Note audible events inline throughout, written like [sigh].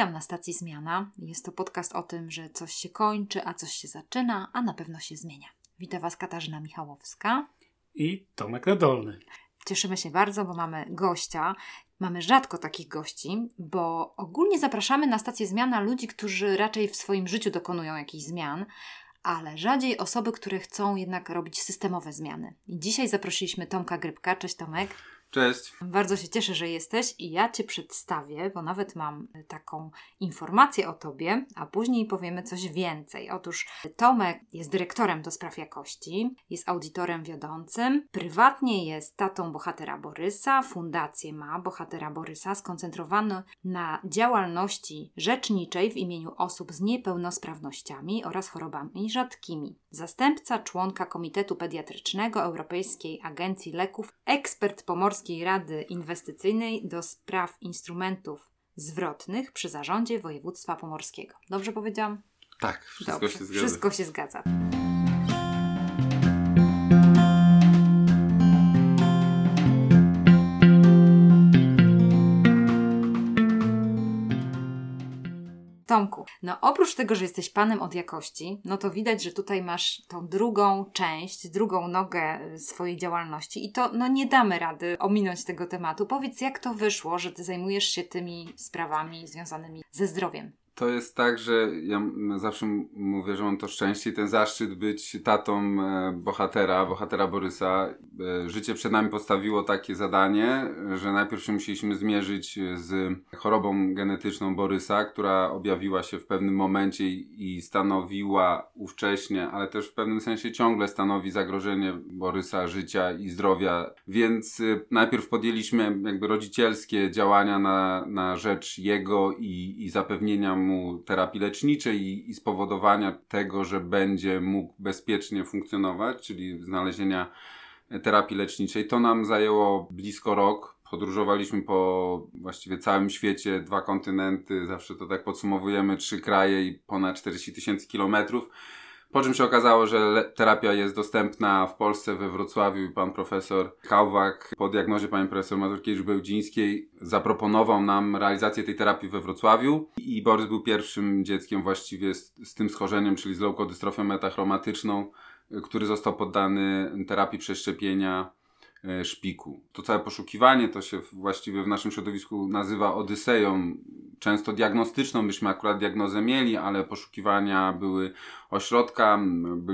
Witam na stacji Zmiana. Jest to podcast o tym, że coś się kończy, a coś się zaczyna, a na pewno się zmienia. Witam Was Katarzyna Michałowska i Tomek Nadolny. Cieszymy się bardzo, bo mamy gościa. Mamy rzadko takich gości, bo ogólnie zapraszamy na stację Zmiana ludzi, którzy raczej w swoim życiu dokonują jakichś zmian, ale rzadziej osoby, które chcą jednak robić systemowe zmiany. I dzisiaj zaprosiliśmy Tomka Grybka. Cześć Tomek. Cześć. Bardzo się cieszę, że jesteś i ja Cię przedstawię, bo nawet mam taką informację o Tobie, a później powiemy coś więcej. Otóż Tomek jest dyrektorem do spraw jakości, jest audytorem wiodącym, prywatnie jest tatą bohatera Borysa, fundację ma bohatera Borysa skoncentrowano na działalności rzeczniczej w imieniu osób z niepełnosprawnościami oraz chorobami rzadkimi. Zastępca członka Komitetu Pediatrycznego Europejskiej Agencji Leków, ekspert pomorski Polskiej Rady Inwestycyjnej do spraw instrumentów zwrotnych przy zarządzie województwa pomorskiego. Dobrze powiedziałam? Tak, wszystko Dobrze, się zgadza. Wszystko się zgadza. Tomku, no oprócz tego, że jesteś panem od jakości, no to widać, że tutaj masz tą drugą część, drugą nogę swojej działalności i to no nie damy rady ominąć tego tematu. Powiedz, jak to wyszło, że ty zajmujesz się tymi sprawami związanymi ze zdrowiem? To jest tak, że ja zawsze mówię, że mam to szczęście i ten zaszczyt być tatą e, bohatera, bohatera Borysa. E, życie przed nami postawiło takie zadanie, że najpierw się musieliśmy zmierzyć z chorobą genetyczną Borysa, która objawiła się w pewnym momencie i stanowiła ówcześnie, ale też w pewnym sensie ciągle stanowi zagrożenie Borysa życia i zdrowia. Więc e, najpierw podjęliśmy jakby rodzicielskie działania na, na rzecz jego i, i zapewnienia mu mu terapii leczniczej i, i spowodowania tego, że będzie mógł bezpiecznie funkcjonować, czyli znalezienia terapii leczniczej. To nam zajęło blisko rok. Podróżowaliśmy po właściwie całym świecie, dwa kontynenty, zawsze to tak podsumowujemy, trzy kraje i ponad 40 tysięcy kilometrów. Po czym się okazało, że terapia jest dostępna w Polsce, we Wrocławiu i pan profesor Kałwak po diagnozie pani profesor Mazurkiewicz-Bełdzińskiej zaproponował nam realizację tej terapii we Wrocławiu. I Borys był pierwszym dzieckiem właściwie z, z tym schorzeniem, czyli z leukodystrofią metachromatyczną, który został poddany terapii przeszczepienia szpiku. To całe poszukiwanie to się właściwie w naszym środowisku nazywa odyseją często diagnostyczną, byśmy akurat diagnozę mieli, ale poszukiwania były ośrodka.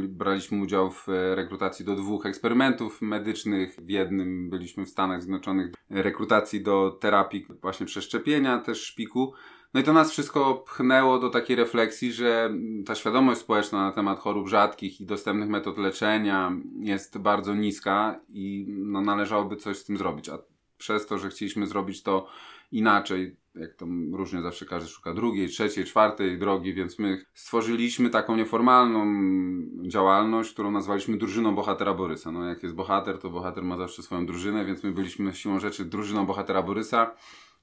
Braliśmy udział w rekrutacji do dwóch eksperymentów medycznych. W jednym byliśmy w Stanach Zjednoczonych rekrutacji do terapii właśnie przeszczepienia też szpiku. No i to nas wszystko pchnęło do takiej refleksji, że ta świadomość społeczna na temat chorób rzadkich i dostępnych metod leczenia jest bardzo niska i no, należałoby coś z tym zrobić. A przez to, że chcieliśmy zrobić to inaczej, jak to różnie zawsze każdy szuka drugiej, trzeciej, czwartej drogi, więc my stworzyliśmy taką nieformalną działalność, którą nazwaliśmy drużyną bohatera Borysa. No jak jest bohater, to bohater ma zawsze swoją drużynę, więc my byliśmy siłą rzeczy drużyną bohatera Borysa.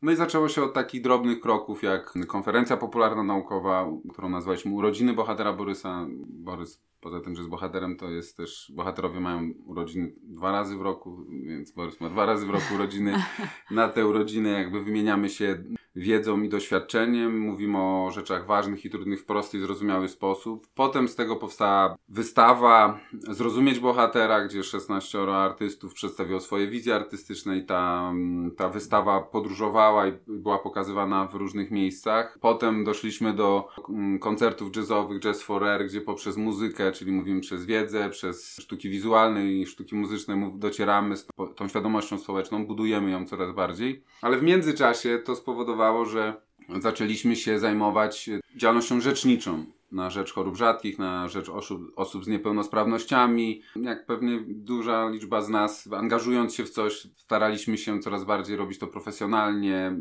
No i zaczęło się od takich drobnych kroków, jak konferencja popularna naukowa, którą nazwaliśmy Urodziny Bohatera Borysa. Borys poza tym, że jest bohaterem, to jest też, bohaterowie mają urodziny dwa razy w roku, więc Borys ma dwa razy w roku urodziny. [laughs] Na te urodziny jakby wymieniamy się wiedzą i doświadczeniem, mówimy o rzeczach ważnych i trudnych w prosty i zrozumiały sposób. Potem z tego powstała wystawa Zrozumieć Bohatera, gdzie 16 artystów przedstawiło swoje wizje artystyczne i ta, ta wystawa podróżowała i była pokazywana w różnych miejscach. Potem doszliśmy do mm, koncertów jazzowych Jazz for Air, gdzie poprzez muzykę, czyli mówimy przez wiedzę, przez sztuki wizualne i sztuki muzyczne docieramy z tą świadomością społeczną, budujemy ją coraz bardziej. Ale w międzyczasie to spowodowało że zaczęliśmy się zajmować działalnością rzeczniczą na rzecz chorób rzadkich, na rzecz osób, osób z niepełnosprawnościami. Jak pewnie duża liczba z nas, angażując się w coś, staraliśmy się coraz bardziej robić to profesjonalnie,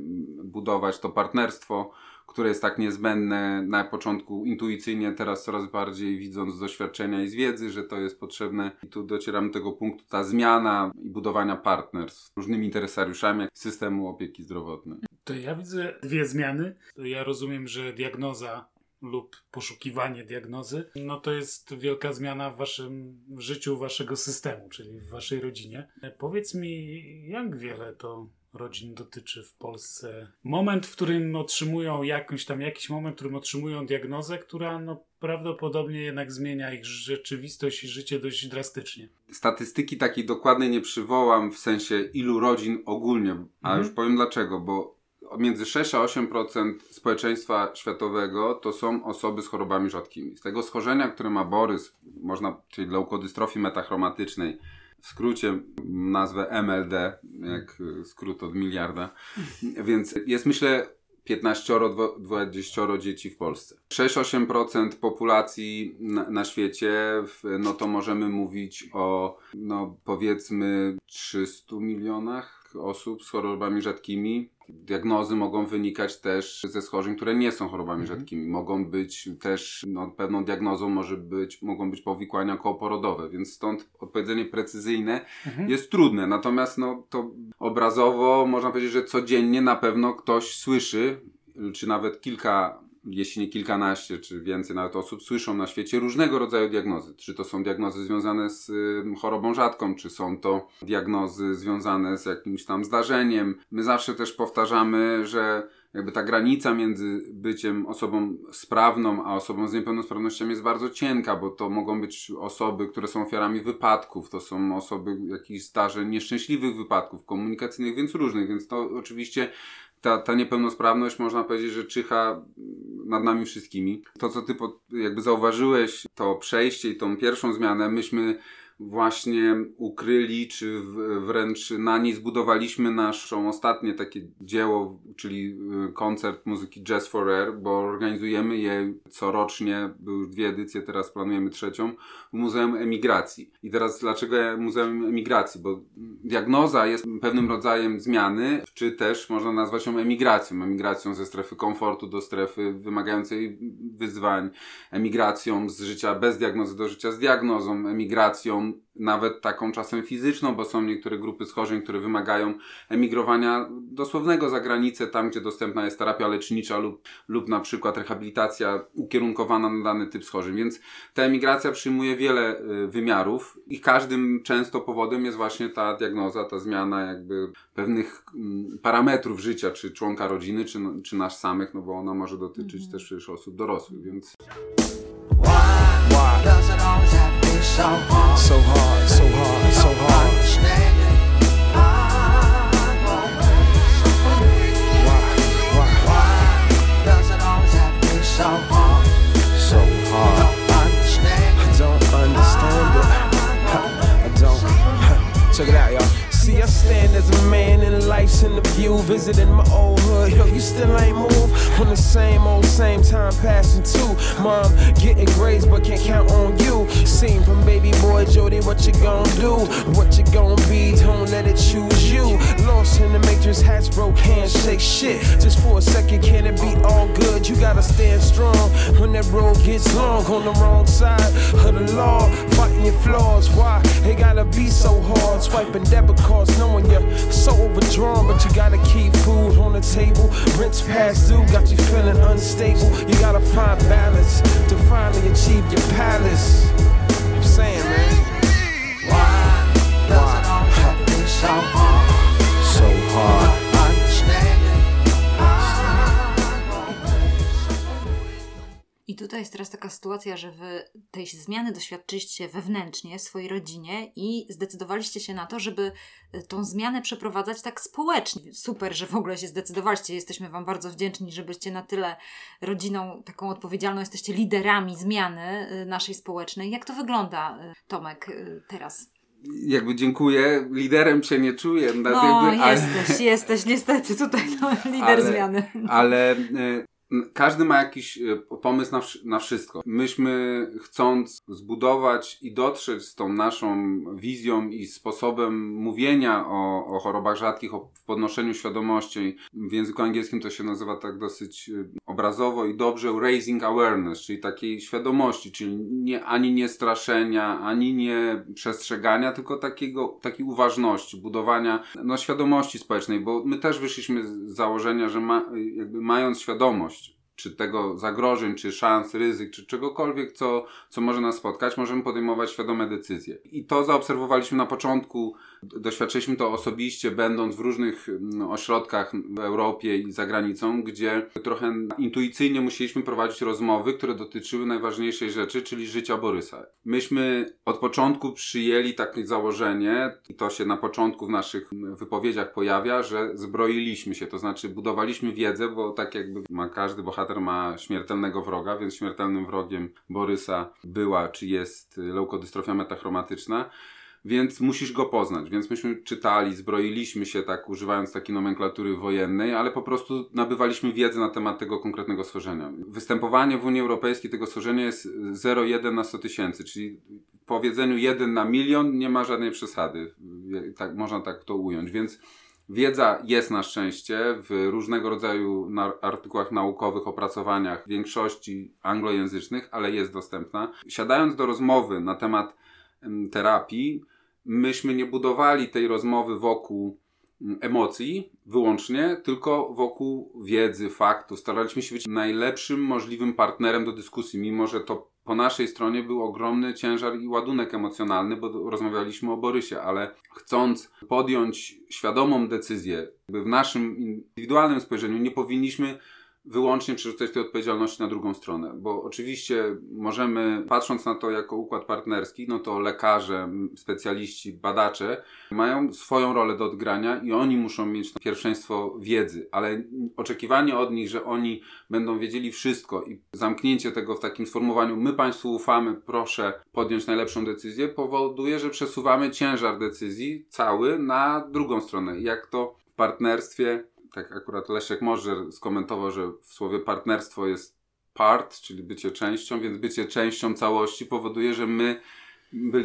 budować to partnerstwo które jest tak niezbędne na początku intuicyjnie, teraz coraz bardziej widząc z doświadczenia i z wiedzy, że to jest potrzebne. I tu docieramy do tego punktu, ta zmiana i budowania partnerstw z różnymi interesariuszami systemu opieki zdrowotnej. To ja widzę dwie zmiany. To ja rozumiem, że diagnoza lub poszukiwanie diagnozy, no to jest wielka zmiana w waszym życiu, waszego systemu, czyli w waszej rodzinie. Powiedz mi, jak wiele to rodzin dotyczy w Polsce. Moment, w którym otrzymują jakąś tam, jakiś moment, w którym otrzymują diagnozę, która no, prawdopodobnie jednak zmienia ich rzeczywistość i życie dość drastycznie. Statystyki takiej dokładnej nie przywołam w sensie ilu rodzin ogólnie, a mhm. już powiem dlaczego, bo między 6 a 8% społeczeństwa światowego to są osoby z chorobami rzadkimi. Z tego schorzenia, które ma Borys, można, czyli leukodystrofii metachromatycznej, w skrócie nazwę MLD, jak skrót od miliarda. Więc jest myślę 15-20 dzieci w Polsce. 6-8% populacji na, na, świecie, no to możemy mówić o, no powiedzmy 300 milionach osób z chorobami rzadkimi. Diagnozy mogą wynikać też ze schorzeń, które nie są chorobami mhm. rzadkimi. Mogą być też, no, pewną diagnozą może być, mogą być powikłania kołoporodowe, więc stąd odpowiedzenie precyzyjne mhm. jest trudne. Natomiast no, to obrazowo można powiedzieć, że codziennie na pewno ktoś słyszy, czy nawet kilka jeśli nie kilkanaście, czy więcej nawet osób słyszą na świecie różnego rodzaju diagnozy. Czy to są diagnozy związane z y, chorobą rzadką, czy są to diagnozy związane z jakimś tam zdarzeniem. My zawsze też powtarzamy, że jakby ta granica między byciem osobą sprawną, a osobą z niepełnosprawnością jest bardzo cienka, bo to mogą być osoby, które są ofiarami wypadków, to są osoby jakichś zdarzeń, nieszczęśliwych wypadków komunikacyjnych, więc różnych, więc to oczywiście ta, ta niepełnosprawność można powiedzieć, że czyha nad nami wszystkimi. To, co ty jakby zauważyłeś, to przejście i tą pierwszą zmianę, myśmy właśnie ukryli, czy wręcz na niej zbudowaliśmy naszą ostatnie takie dzieło, czyli y, koncert muzyki Jazz for Air, bo organizujemy je corocznie, były dwie edycje, teraz planujemy trzecią, w Muzeum Emigracji. I teraz dlaczego Muzeum Emigracji? Bo diagnoza jest pewnym rodzajem zmiany, czy też można nazwać ją emigracją. Emigracją ze strefy komfortu do strefy wymagającej wyzwań, emigracją z życia bez diagnozy do życia z diagnozą, emigracją nawet taką czasem fizyczną, bo są niektóre grupy schorzeń, które wymagają emigrowania dosłownego za granicę, tam gdzie dostępna jest terapia lecznicza lub, lub na przykład rehabilitacja ukierunkowana na dany typ schorzeń. Więc ta emigracja przyjmuje wiele y, wymiarów i każdym często powodem jest właśnie ta diagnoza, ta zmiana jakby pewnych mm, parametrów życia, czy członka rodziny, czy, czy nas samych, no bo ona może dotyczyć mm -hmm. też przecież osób dorosłych, więc... Why? Why? So hard, so hard, so hard, so hard. Why, why, why does it always have so hard? So hard. I don't understand it. I don't. Check it out, y'all. See, I stand as a man and life's in the view. Visiting my old hood, yo, you still ain't moved. On the same old, same time passing too. Mom, getting grades, but can't count on you. Seen from baby boy Jody, what you gon' do? What you gon' be? Don't let it choose you. Lost in the matrix, hats broke, handshake shit. Just for a second, can it be all good? You gotta stand strong when that road gets long. On the wrong side of the law, fighting your flaws. Why? It gotta be so hard. Swiping debit cards knowing you're so overdrawn, but you gotta keep food on the table. Rent's past due, got you feeling unstable. You gotta find balance to finally achieve your palace. I'm saying, man. Why does it be so hard? So hard. Tutaj jest teraz taka sytuacja, że wy tej zmiany doświadczyliście wewnętrznie w swojej rodzinie i zdecydowaliście się na to, żeby y, tą zmianę przeprowadzać tak społecznie. Super, że w ogóle się zdecydowaliście. Jesteśmy Wam bardzo wdzięczni, żebyście na tyle rodziną taką odpowiedzialną, jesteście liderami zmiany y, naszej społecznej. Jak to wygląda, y, Tomek, teraz? jakby dziękuję, liderem się nie czuję. No, jakby, ale, jesteś, jesteś niestety tutaj no, lider ale, zmiany. Ale każdy ma jakiś e, pomysł na, na wszystko. Myśmy chcąc zbudować i dotrzeć z tą naszą wizją i sposobem mówienia o, o chorobach rzadkich, o podnoszeniu świadomości, w języku angielskim to się nazywa tak dosyć e, obrazowo i dobrze raising awareness, czyli takiej świadomości, czyli nie, ani nie straszenia, ani nie przestrzegania, tylko takiego, takiej uważności, budowania no, świadomości społecznej, bo my też wyszliśmy z założenia, że ma, jakby mając świadomość, czy tego zagrożeń, czy szans, ryzyk, czy czegokolwiek, co, co może nas spotkać, możemy podejmować świadome decyzje. I to zaobserwowaliśmy na początku, doświadczyliśmy to osobiście, będąc w różnych mm, ośrodkach w Europie i za granicą, gdzie trochę intuicyjnie musieliśmy prowadzić rozmowy, które dotyczyły najważniejszej rzeczy, czyli życia Borysa. Myśmy od początku przyjęli takie założenie, i to się na początku w naszych wypowiedziach pojawia, że zbroiliśmy się, to znaczy budowaliśmy wiedzę, bo tak jakby ma każdy bohater ma śmiertelnego wroga, więc śmiertelnym wrogiem Borysa była czy jest leukodystrofia metachromatyczna więc musisz go poznać. Więc myśmy czytali, zbroiliśmy się tak, używając takiej nomenklatury wojennej, ale po prostu nabywaliśmy wiedzę na temat tego konkretnego schorzenia. Występowanie w Unii Europejskiej tego schorzenia jest 0,1 na 100 tysięcy, czyli powiedzeniu 1 na milion nie ma żadnej przesady. Tak, można tak to ująć, więc Wiedza jest na szczęście w różnego rodzaju na artykułach naukowych, opracowaniach, większości anglojęzycznych, ale jest dostępna. Siadając do rozmowy na temat terapii, myśmy nie budowali tej rozmowy wokół mm, emocji wyłącznie, tylko wokół wiedzy, faktów. Staraliśmy się być najlepszym możliwym partnerem do dyskusji, mimo że to po naszej stronie był ogromny ciężar i ładunek emocjonalny, bo rozmawialiśmy o Borysie, ale chcąc podjąć świadomą decyzję, w naszym indywidualnym spojrzeniu nie powinniśmy wyłącznie przerzucać tej odpowiedzialności na drugą stronę, bo oczywiście możemy, patrząc na to jako układ partnerski, no to lekarze, specjaliści, badacze mają swoją rolę do odgrania i oni muszą mieć pierwszeństwo wiedzy, ale oczekiwanie od nich, że oni będą wiedzieli wszystko i zamknięcie tego w takim sformułowaniu my Państwu ufamy, proszę podjąć najlepszą decyzję, powoduje, że przesuwamy ciężar decyzji cały na drugą stronę. Jak to w partnerstwie tak akurat Leszek Możer skomentował, że w słowie partnerstwo jest part, czyli bycie częścią, więc bycie częścią całości powoduje, że my,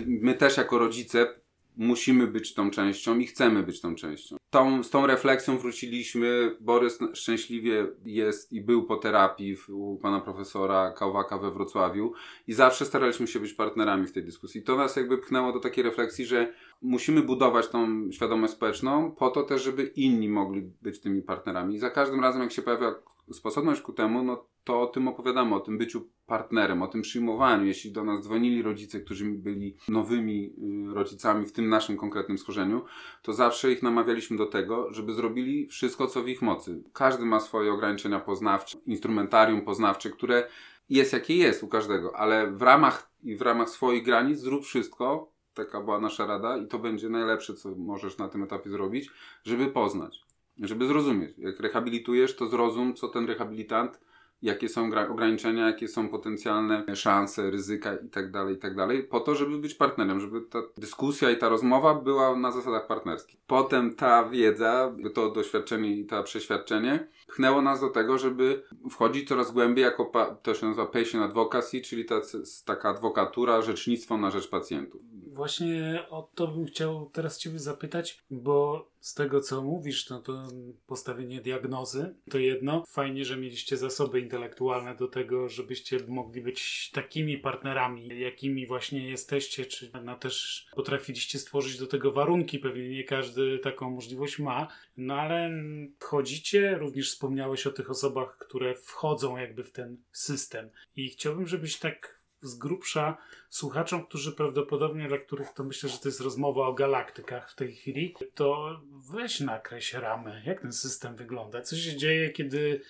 my też jako rodzice musimy być tą częścią i chcemy być tą częścią. Tą, z tą refleksją wróciliśmy. Borys szczęśliwie jest i był po terapii u pana profesora Kałwaka we Wrocławiu i zawsze staraliśmy się być partnerami w tej dyskusji. To nas jakby pchnęło do takiej refleksji, że musimy budować tą świadomość społeczną po to też, żeby inni mogli być tymi partnerami. I za każdym razem, jak się pojawia sposobność ku temu, no to o tym opowiadamy, o tym byciu partnerem, o tym przyjmowaniu. Jeśli do nas dzwonili rodzice, którzy byli nowymi y, rodzicami w tym naszym konkretnym schorzeniu, to zawsze ich namawialiśmy do tego, żeby zrobili wszystko, co w ich mocy. Każdy ma swoje ograniczenia poznawcze, instrumentarium poznawcze, które jest jakie jest u każdego, ale w ramach i w ramach swoich granic zrób wszystko, taka była nasza rada i to będzie najlepsze, co możesz na tym etapie zrobić, żeby poznać, żeby zrozumieć. Jak rehabilitujesz, to zrozum, co ten rehabilitant jakie są ograniczenia, jakie są potencjalne szanse, ryzyka itd., tak itd., tak po to, żeby być partnerem, żeby ta dyskusja i ta rozmowa była na zasadach partnerskich. Potem ta wiedza, to doświadczenie i to przeświadczenie pchnęło nas do tego, żeby wchodzić coraz głębiej jako, to się nazywa patient advocacy, czyli ta, taka adwokatura, rzecznictwo na rzecz pacjentów. Właśnie o to bym chciał teraz Ciebie zapytać, bo z tego co mówisz, no to postawienie diagnozy to jedno. Fajnie, że mieliście zasoby intelektualne do tego, żebyście mogli być takimi partnerami, jakimi właśnie jesteście, czy no też potrafiliście stworzyć do tego warunki. Pewnie nie każdy taką możliwość ma, no ale wchodzicie, również wspomniałeś o tych osobach, które wchodzą jakby w ten system. I chciałbym, żebyś tak z grubsza słuchaczom, którzy prawdopodobnie, dla których to myślę, że to jest rozmowa o galaktykach w tej chwili, to weź nakreś ramy, jak ten system wygląda, co się dzieje, kiedy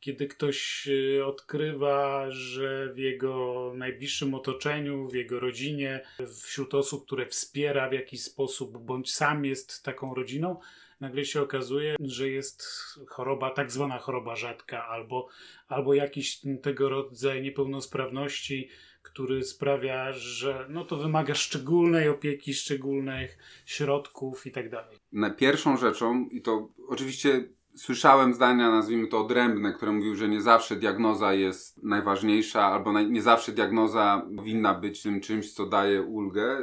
kiedy ktoś y, odkrywa, że w jego najbliższym otoczeniu, w jego rodzinie, wśród osób, które wspiera w jakiś sposób, bądź sam jest taką rodziną, nagle się okazuje, że jest choroba, tak zwana choroba rzadka, albo, albo jakiś tego rodzaju niepełnosprawności, który sprawia, że no to wymaga szczególnej opieki, szczególnych środków i tak dalej. Pierwszą rzeczą, i to oczywiście słyszałem zdania, nazwijmy to odrębne, które mówiły, że nie zawsze diagnoza jest najważniejsza, albo nie zawsze diagnoza powinna być tym czymś, co daje ulgę.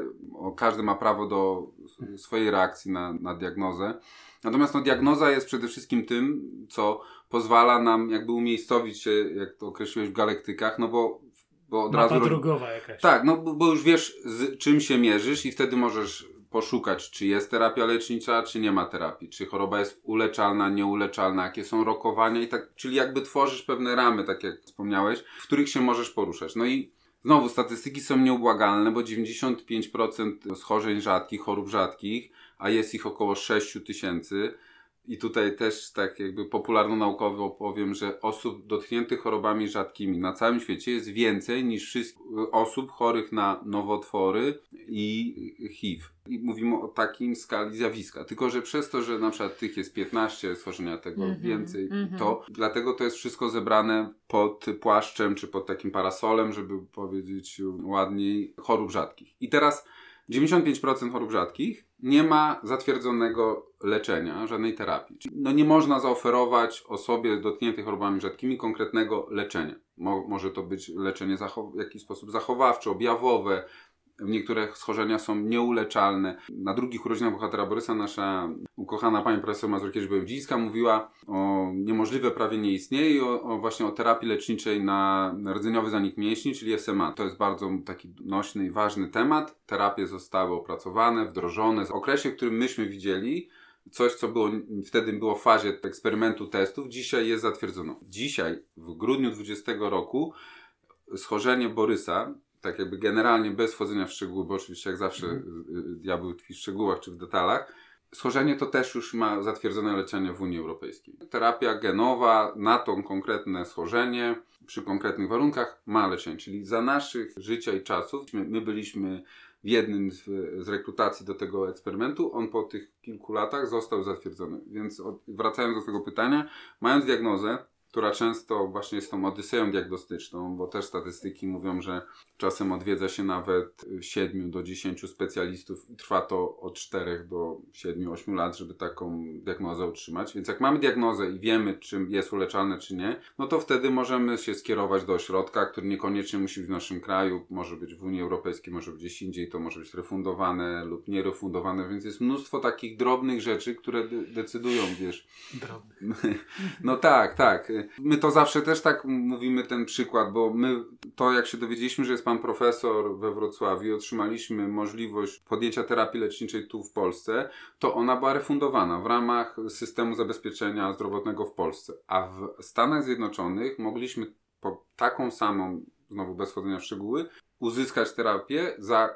Każdy ma prawo do swojej reakcji na, na diagnozę. Natomiast no, diagnoza jest przede wszystkim tym, co pozwala nam jakby umiejscowić się, jak to określiłeś w galaktykach, no bo bo od Mapa razu. drogowa jakaś. Tak, no bo już wiesz, z czym się mierzysz, i wtedy możesz poszukać, czy jest terapia lecznicza, czy nie ma terapii, czy choroba jest uleczalna, nieuleczalna, jakie są rokowania i tak, czyli jakby tworzysz pewne ramy, tak jak wspomniałeś, w których się możesz poruszać. No i Znowu, statystyki są nieubłagalne, bo 95% schorzeń rzadkich, chorób rzadkich, a jest ich około 6 tysięcy, i tutaj też tak jakby popularno-naukowo powiem, że osób dotkniętych chorobami rzadkimi na całym świecie jest więcej niż wszystkich osób chorych na nowotwory i HIV. I mówimy o takim skali zjawiska. Tylko, że przez to, że na przykład tych jest 15, stworzenia tego mm -hmm, więcej, mm -hmm. to dlatego to jest wszystko zebrane pod płaszczem czy pod takim parasolem, żeby powiedzieć ładniej, chorób rzadkich. I teraz 95% chorób rzadkich nie ma zatwierdzonego leczenia, żadnej terapii. No nie można zaoferować osobie dotkniętej chorobami rzadkimi konkretnego leczenia. Mo może to być leczenie w jakiś sposób zachowawcze, objawowe, Niektóre schorzenia są nieuleczalne. Na drugich urodzinach bohatera Borysa nasza ukochana pani profesor Mazurkiewicz-Będzińska mówiła o niemożliwe prawie nie istnieje o, o, właśnie o terapii leczniczej na rdzeniowy zanik mięśni, czyli SMA. To jest bardzo taki nośny i ważny temat. Terapie zostały opracowane, wdrożone. W okresie, w którym myśmy widzieli, coś, co było, wtedy było w fazie eksperymentu testów, dzisiaj jest zatwierdzone. Dzisiaj, w grudniu 20 roku, schorzenie Borysa tak jakby generalnie bez wchodzenia w szczegóły, bo oczywiście jak zawsze mm. diabeł tkwi w szczegółach czy w detalach, schorzenie to też już ma zatwierdzone leczenie w Unii Europejskiej. Terapia genowa na to konkretne schorzenie przy konkretnych warunkach ma leczenie, czyli za naszych życia i czasów my, my byliśmy w jednym z, z, rekrutacji do tego eksperymentu, on po tych kilku latach został zatwierdzony. Więc od, wracając do tego pytania, mając diagnozę, która często właśnie jest tą odyseją diagnostyczną, bo też statystyki mówią, że czasem odwiedza się nawet 7 do 10 specjalistów i trwa to od 4 do 7-8 lat, żeby taką diagnozę otrzymać. Więc jak mamy diagnozę i wiemy, czy jest uleczalne, czy nie, no to wtedy możemy się skierować do ośrodka, który niekoniecznie musi być w naszym kraju, może być w Unii Europejskiej, może być gdzieś indziej, to może być refundowane lub nierefundowane, więc jest mnóstwo takich drobnych rzeczy, które de decydują, wiesz. Drobnych. [laughs] No tak, tak. My to zawsze też tak mówimy ten przykład, bo my to jak się dowiedzieliśmy, że jest pan profesor we Wrocławiu otrzymaliśmy możliwość podjęcia terapii leczniczej tu w Polsce, to ona była refundowana w ramach systemu zabezpieczenia zdrowotnego w Polsce. A w Stanach Zjednoczonych mogliśmy po taką samą, znowu bez wchodzenia w szczegóły, uzyskać terapię za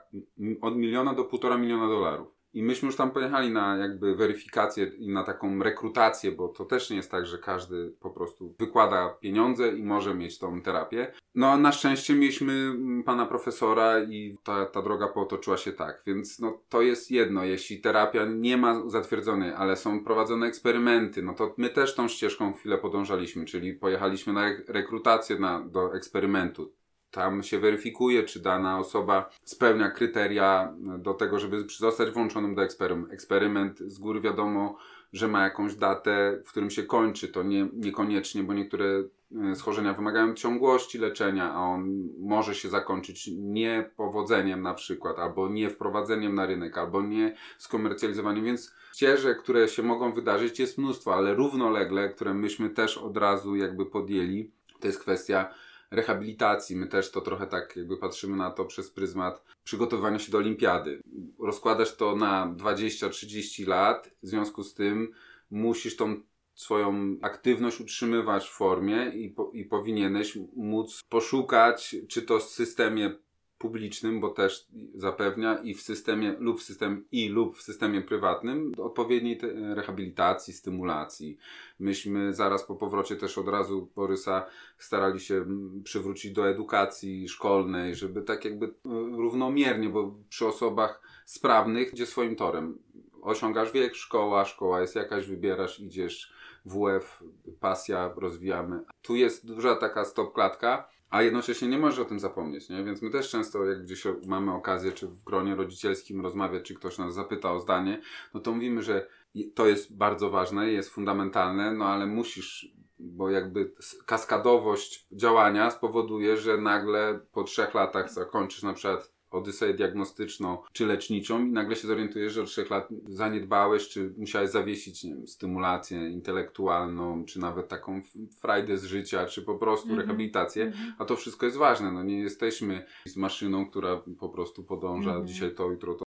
od miliona do półtora miliona dolarów. I myśmy już tam pojechali na jakby weryfikację i na taką rekrutację, bo to też nie jest tak, że każdy po prostu wykłada pieniądze i może mieć tą terapię. No a na szczęście mieliśmy mm, pana profesora i ta, ta droga potoczyła się tak. Więc no, to jest jedno, jeśli terapia nie ma zatwierdzonej, ale są prowadzone eksperymenty, no to my też tą ścieżką chwilę podążaliśmy, czyli pojechaliśmy na rekrutację na, do eksperymentu tam się weryfikuje, czy dana osoba spełnia kryteria do tego, żeby zostać włączonym do eksperymentu. Eksperyment z góry wiadomo, że ma jakąś datę, w którym się kończy. To nie, niekoniecznie, bo niektóre e, schorzenia wymagają ciągłości leczenia, a on może się zakończyć niepowodzeniem na przykład, albo nie wprowadzeniem na rynek, albo nie skomercjalizowaniem, więc ścieżek, które się mogą wydarzyć jest mnóstwo, ale równolegle, które myśmy też od razu jakby podjęli, to jest kwestia rehabilitacji. My też to trochę tak jakby patrzymy na to przez pryzmat przygotowywania się do olimpiady. Rozkładasz to na 20-30 lat, w związku z tym musisz tą swoją aktywność utrzymywać w formie i, po, i powinieneś móc poszukać, czy to w systemie publicznym, bo też zapewnia i w systemie lub w systemie i lub w systemie prywatnym odpowiedniej rehabilitacji, stymulacji. Myśmy zaraz po powrocie też od razu Borysa starali się przywrócić do edukacji szkolnej, żeby tak jakby e, równomiernie, bo przy osobach sprawnych idzie swoim torem. Osiągasz wiek, szkoła, szkoła jest jakaś, wybierasz, idziesz WF, pasja, rozwijamy. Tu jest duża taka stop klatka, a jednocześnie nie możesz o tym zapomnieć, nie? Więc my też często, jak gdzieś mamy okazję, czy w gronie rodzicielskim rozmawiać, czy ktoś nas zapyta o zdanie, no to mówimy, że to jest bardzo ważne, jest fundamentalne, no ale musisz, bo jakby kaskadowość działania spowoduje, że nagle po trzech latach zakończysz na przykład odyseję diagnostyczną czy leczniczą i nagle się zorientujesz, że od trzech lat zaniedbałeś, czy musiałeś zawiesić nie wiem, stymulację intelektualną, czy nawet taką frajdę z życia, czy po prostu mm -hmm. rehabilitację, mm -hmm. a to wszystko jest ważne. No nie jesteśmy z maszyną, która po prostu podąża mm -hmm. dzisiaj to, jutro to.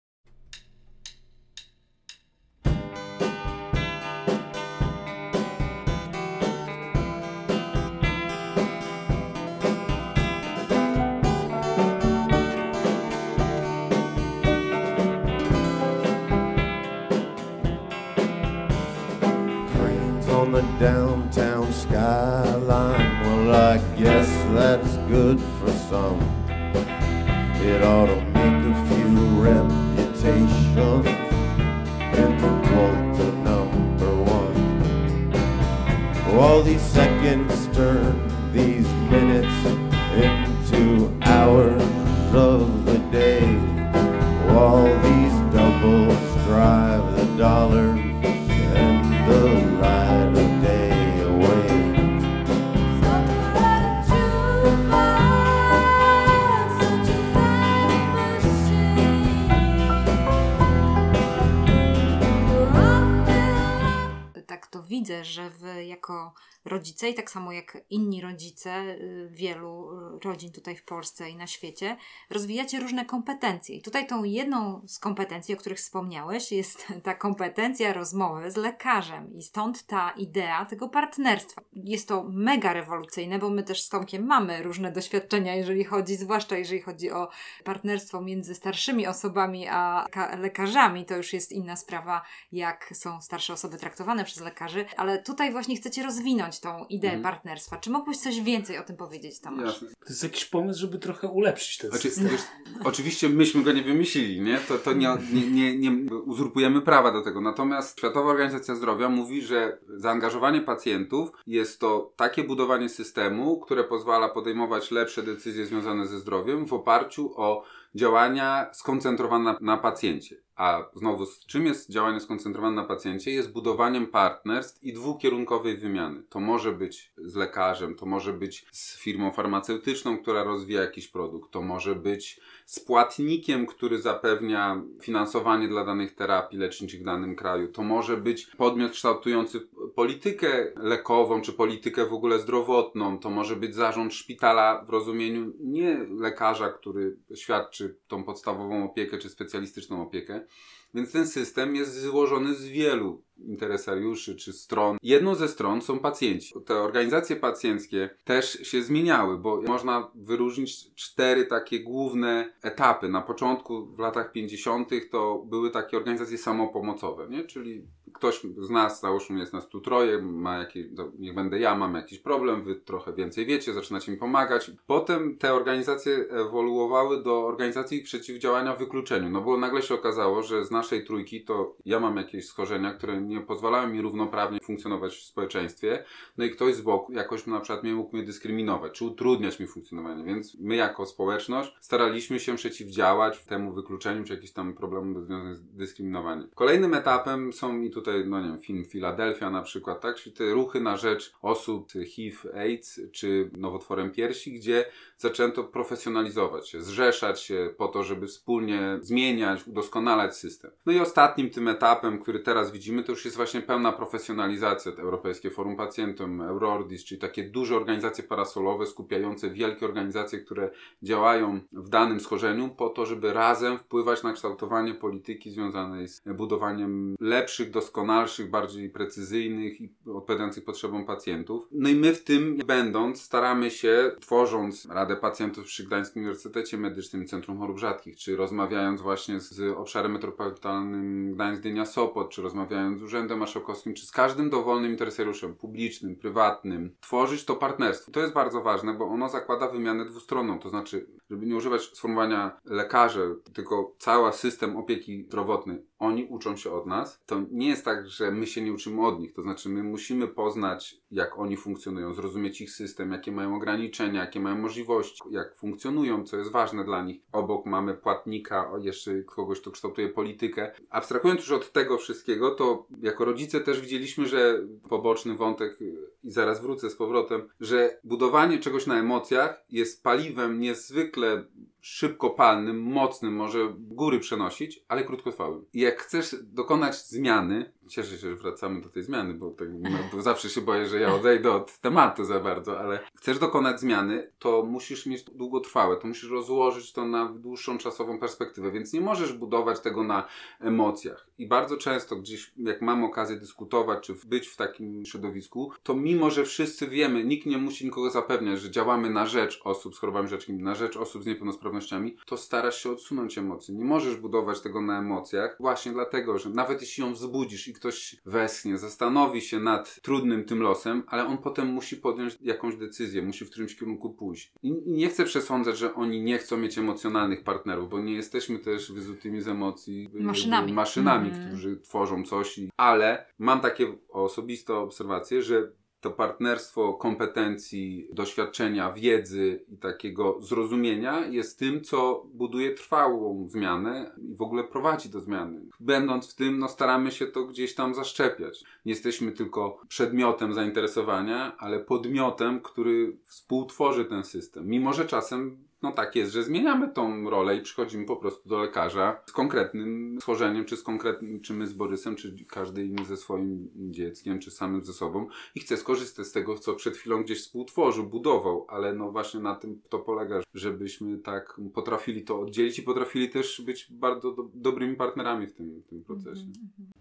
Tak samo jak inni rodzice y, wielu y, rodzin tutaj w Polsce i na świecie, rozwijacie różne kompetencje. I tutaj tą jedną z kompetencji, o których wspomniałeś, jest [laughs] ta kompetencja rozmowy z lekarzem. I stąd ta idea tego partnerstwa. Jest to mega rewolucyjne, bo my też z Tomkiem mamy różne doświadczenia, jeżeli chodzi, zwłaszcza jeżeli chodzi o partnerstwo między starszymi osobami a ka- lekarzami. To już jest inna sprawa, jak są starsze osoby traktowane przez lekarzy, ale tutaj właśnie chcecie rozwinąć tą ideę Mhm. partnerstwa. Czy mógłbyś coś więcej o tym powiedzieć, Tomasz? Jasne. To jest jakiś pomysł, żeby trochę ulepszyć ten Znaczy, system. wiesz, oczywiście myśmy go nie wymyślili, nie? To, to nie, nie, nie, nie uzurpujemy prawa do tego. Natomiast Światowa Organizacja Zdrowia mówi, że zaangażowanie pacjentów jest to takie budowanie systemu, które pozwala podejmować lepsze decyzje związane ze zdrowiem w oparciu o działania skoncentrowane na, na pacjencie. A znowu, z czym jest działanie skoncentrowane na pacjencie? Jest budowaniem partnerstw i dwukierunkowej wymiany. To może być z lekarzem, to może być z firmą farmaceutyczną, która rozwija jakiś produkt, to może być z płatnikiem, który zapewnia finansowanie dla danych terapii leczniczych w danym kraju. To może być podmiot kształtujący politykę lekową, czy politykę w ogóle zdrowotną. To może być zarząd szpitala w rozumieniu nie lekarza, który świadczy tą podstawową opiekę, czy specjalistyczną opiekę. Więc ten system jest złożony z wielu interesariuszy czy stron. Jedną ze stron są pacjenci. Te organizacje pacjenckie też się zmieniały, bo można wyróżnić cztery takie główne etapy. Na początku, w latach 50., to były takie organizacje samopomocowe, nie? czyli ktoś z nas, załóżmy jest nas tu troje, ma jakieś, niech będę ja, mam jakiś problem, wy trochę więcej wiecie, zaczynacie mi pomagać. Potem te organizacje ewoluowały do organizacji przeciwdziałania wykluczeniu, no bo nagle się okazało, że z naszej trójki to ja mam jakieś schorzenia, które nie pozwalają mi równoprawnie funkcjonować w społeczeństwie, no i ktoś z boku jakoś na przykład mnie mógł mnie dyskryminować, czy utrudniać mi funkcjonowanie, więc my jako społeczność staraliśmy się przeciwdziałać temu wykluczeniu, czy jakimś tam problemom związanym z dyskryminowaniem. Kolejnym etapem są i tutaj, no nie wiem, film Philadelphia na przykład, tak, czyli te ruchy na rzecz osób HIV, AIDS, czy nowotworem piersi, gdzie zaczęto profesjonalizować się, zrzeszać się po to, żeby wspólnie zmieniać, udoskonalać system. No i ostatnim tym etapem, który teraz widzimy, to już jest właśnie pełna profesjonalizacja. Europejskie Forum Pacjentom, Eurordis, czyli takie duże organizacje parasolowe skupiające wielkie organizacje, które działają w danym schorzeniu po to, żeby razem wpływać na kształtowanie polityki związanej z budowaniem lepszych, doskonalszych, bardziej precyzyjnych i odpowiadających potrzebom pacjentów. No i my w tym będąc staramy się, tworząc Radę Pacjentów przy Gdańskim Uniwersytecie Medycznym Centrum Chorób Rzadkich, czy rozmawiając właśnie z obszarem metropolitalnym Gdańsk-Dynia-Sopot, czy rozmawiając z Urzędem Marszałkowskim, czy z każdym dowolnym interesariuszem publicznym, prywatnym, tworzyć to partnerstwo. To jest bardzo ważne, bo ono zakłada wymianę dwustronną, to znaczy, żeby nie używać sformułowania lekarze, tylko cały system opieki zdrowotnej, oni uczą się od nas. To nie jest tak, że my się nie uczymy od nich, to znaczy my musimy poznać, jak oni funkcjonują, zrozumieć ich system, jakie mają ograniczenia, jakie mają możliwości, jak funkcjonują, co jest ważne dla nich. Obok mamy płatnika, jeszcze kogoś, kto kształtuje politykę. Abstrahując już od tego wszystkiego, to jako rodzice też widzieliśmy, że poboczny wątek, i zaraz wrócę z powrotem, że budowanie czegoś na emocjach jest paliwem niezwykle szybkopalnym, mocnym, może góry przenosić, ale krótkotrwałym. I jak chcesz dokonać zmiany, cieszę się, że wracamy do tej zmiany, bo, tak, no, bo zawsze się boję, że ja odejdę od tematu za bardzo, ale chcesz dokonać zmiany, to musisz mieć długotrwałe, to musisz rozłożyć to na dłuższą czasową perspektywę, więc nie możesz budować tego na emocjach. I bardzo często gdzieś, jak mam okazję dyskutować, czy być w takim środowisku, to mimo, że wszyscy wiemy, nikt nie musi nikogo zapewniać, że działamy na rzecz osób z chorobami rzadkimi, na rzecz osób z niepełnosprawnościami, to starasz się odsunąć emocje. Nie możesz budować tego na emocjach, właśnie dlatego, że nawet jeśli ją wzbudzisz i ktoś westchnie, zastanowi się nad trudnym tym losem, ale on potem musi podjąć jakąś decyzję, musi w którymś kierunku pójść. I nie chcę przesądzać, że oni nie chcą mieć emocjonalnych partnerów, bo nie jesteśmy też wyzutymi z emocji y, Maszynami. maszynami Mhm. którzy tworzą coś, i, ale mam takie osobiste obserwacje, że to partnerstwo kompetencji, doświadczenia, wiedzy i takiego zrozumienia jest tym, co buduje trwałą zmianę i w ogóle prowadzi do zmiany. Będąc w tym, no staramy się to gdzieś tam zaszczepiać. Nie jesteśmy tylko przedmiotem zainteresowania, ale podmiotem, który współtworzy ten system. Mimo, że czasem no tak jest, że zmieniamy tą rolę i przychodzimy po prostu do lekarza z konkretnym schorzeniem, czy z konkretnym, czy my z Borysem, czy każdy inny ze swoim dzieckiem, czy samym ze sobą i chce skorzystać z tego, co przed chwilą gdzieś współtworzył, budował, ale no właśnie na tym to polega, żebyśmy tak potrafili to oddzielić i potrafili też być bardzo do, dobrymi partnerami w tym, w tym procesie. Don't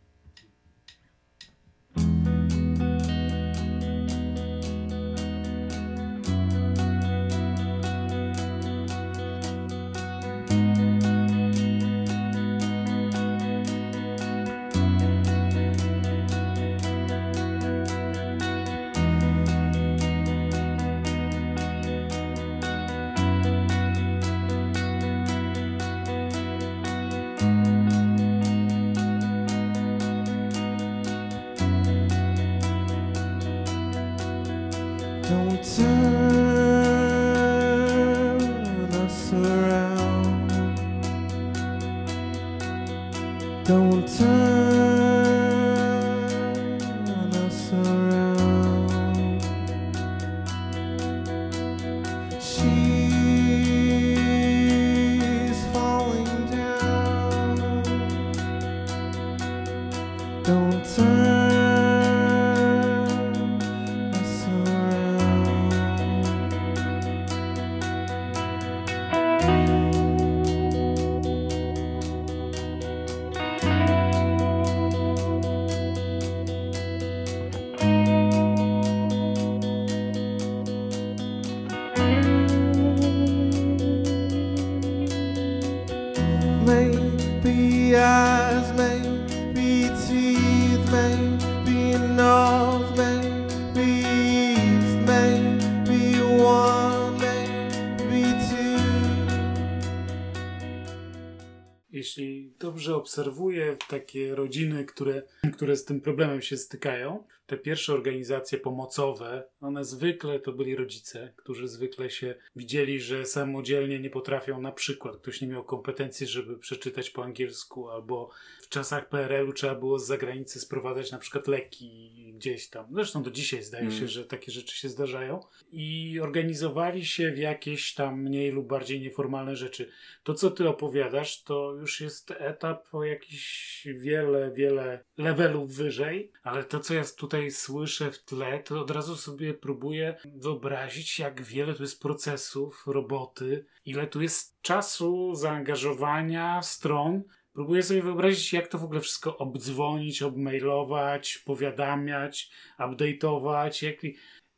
Jeśli dobrze obserwuję takie rodziny, które, które z tym problemem się stykają, te pierwsze organizacje pomocowe, one zwykle to byli rodzice, którzy zwykle się widzieli, że samodzielnie nie potrafią, na przykład ktoś nie miał kompetencji, żeby przeczytać po angielsku, albo w czasach PRL-u trzeba było z zagranicy sprowadzać na przykład leki gdzieś tam. Zresztą do dzisiaj zdaje Mm. się, że takie rzeczy się zdarzają. I organizowali się w jakieś tam mniej lub bardziej nieformalne rzeczy. To, co ty opowiadasz, to już jest etap o jakiś wiele, wiele levelów wyżej, ale to, co ja tutaj słyszę w tle, to od razu sobie próbuję wyobrazić, jak wiele tu jest procesów, roboty, ile tu jest czasu, zaangażowania, stron. Próbuję sobie wyobrazić, jak to w ogóle wszystko obdzwonić, obmailować, powiadamiać, update'ować. Jak,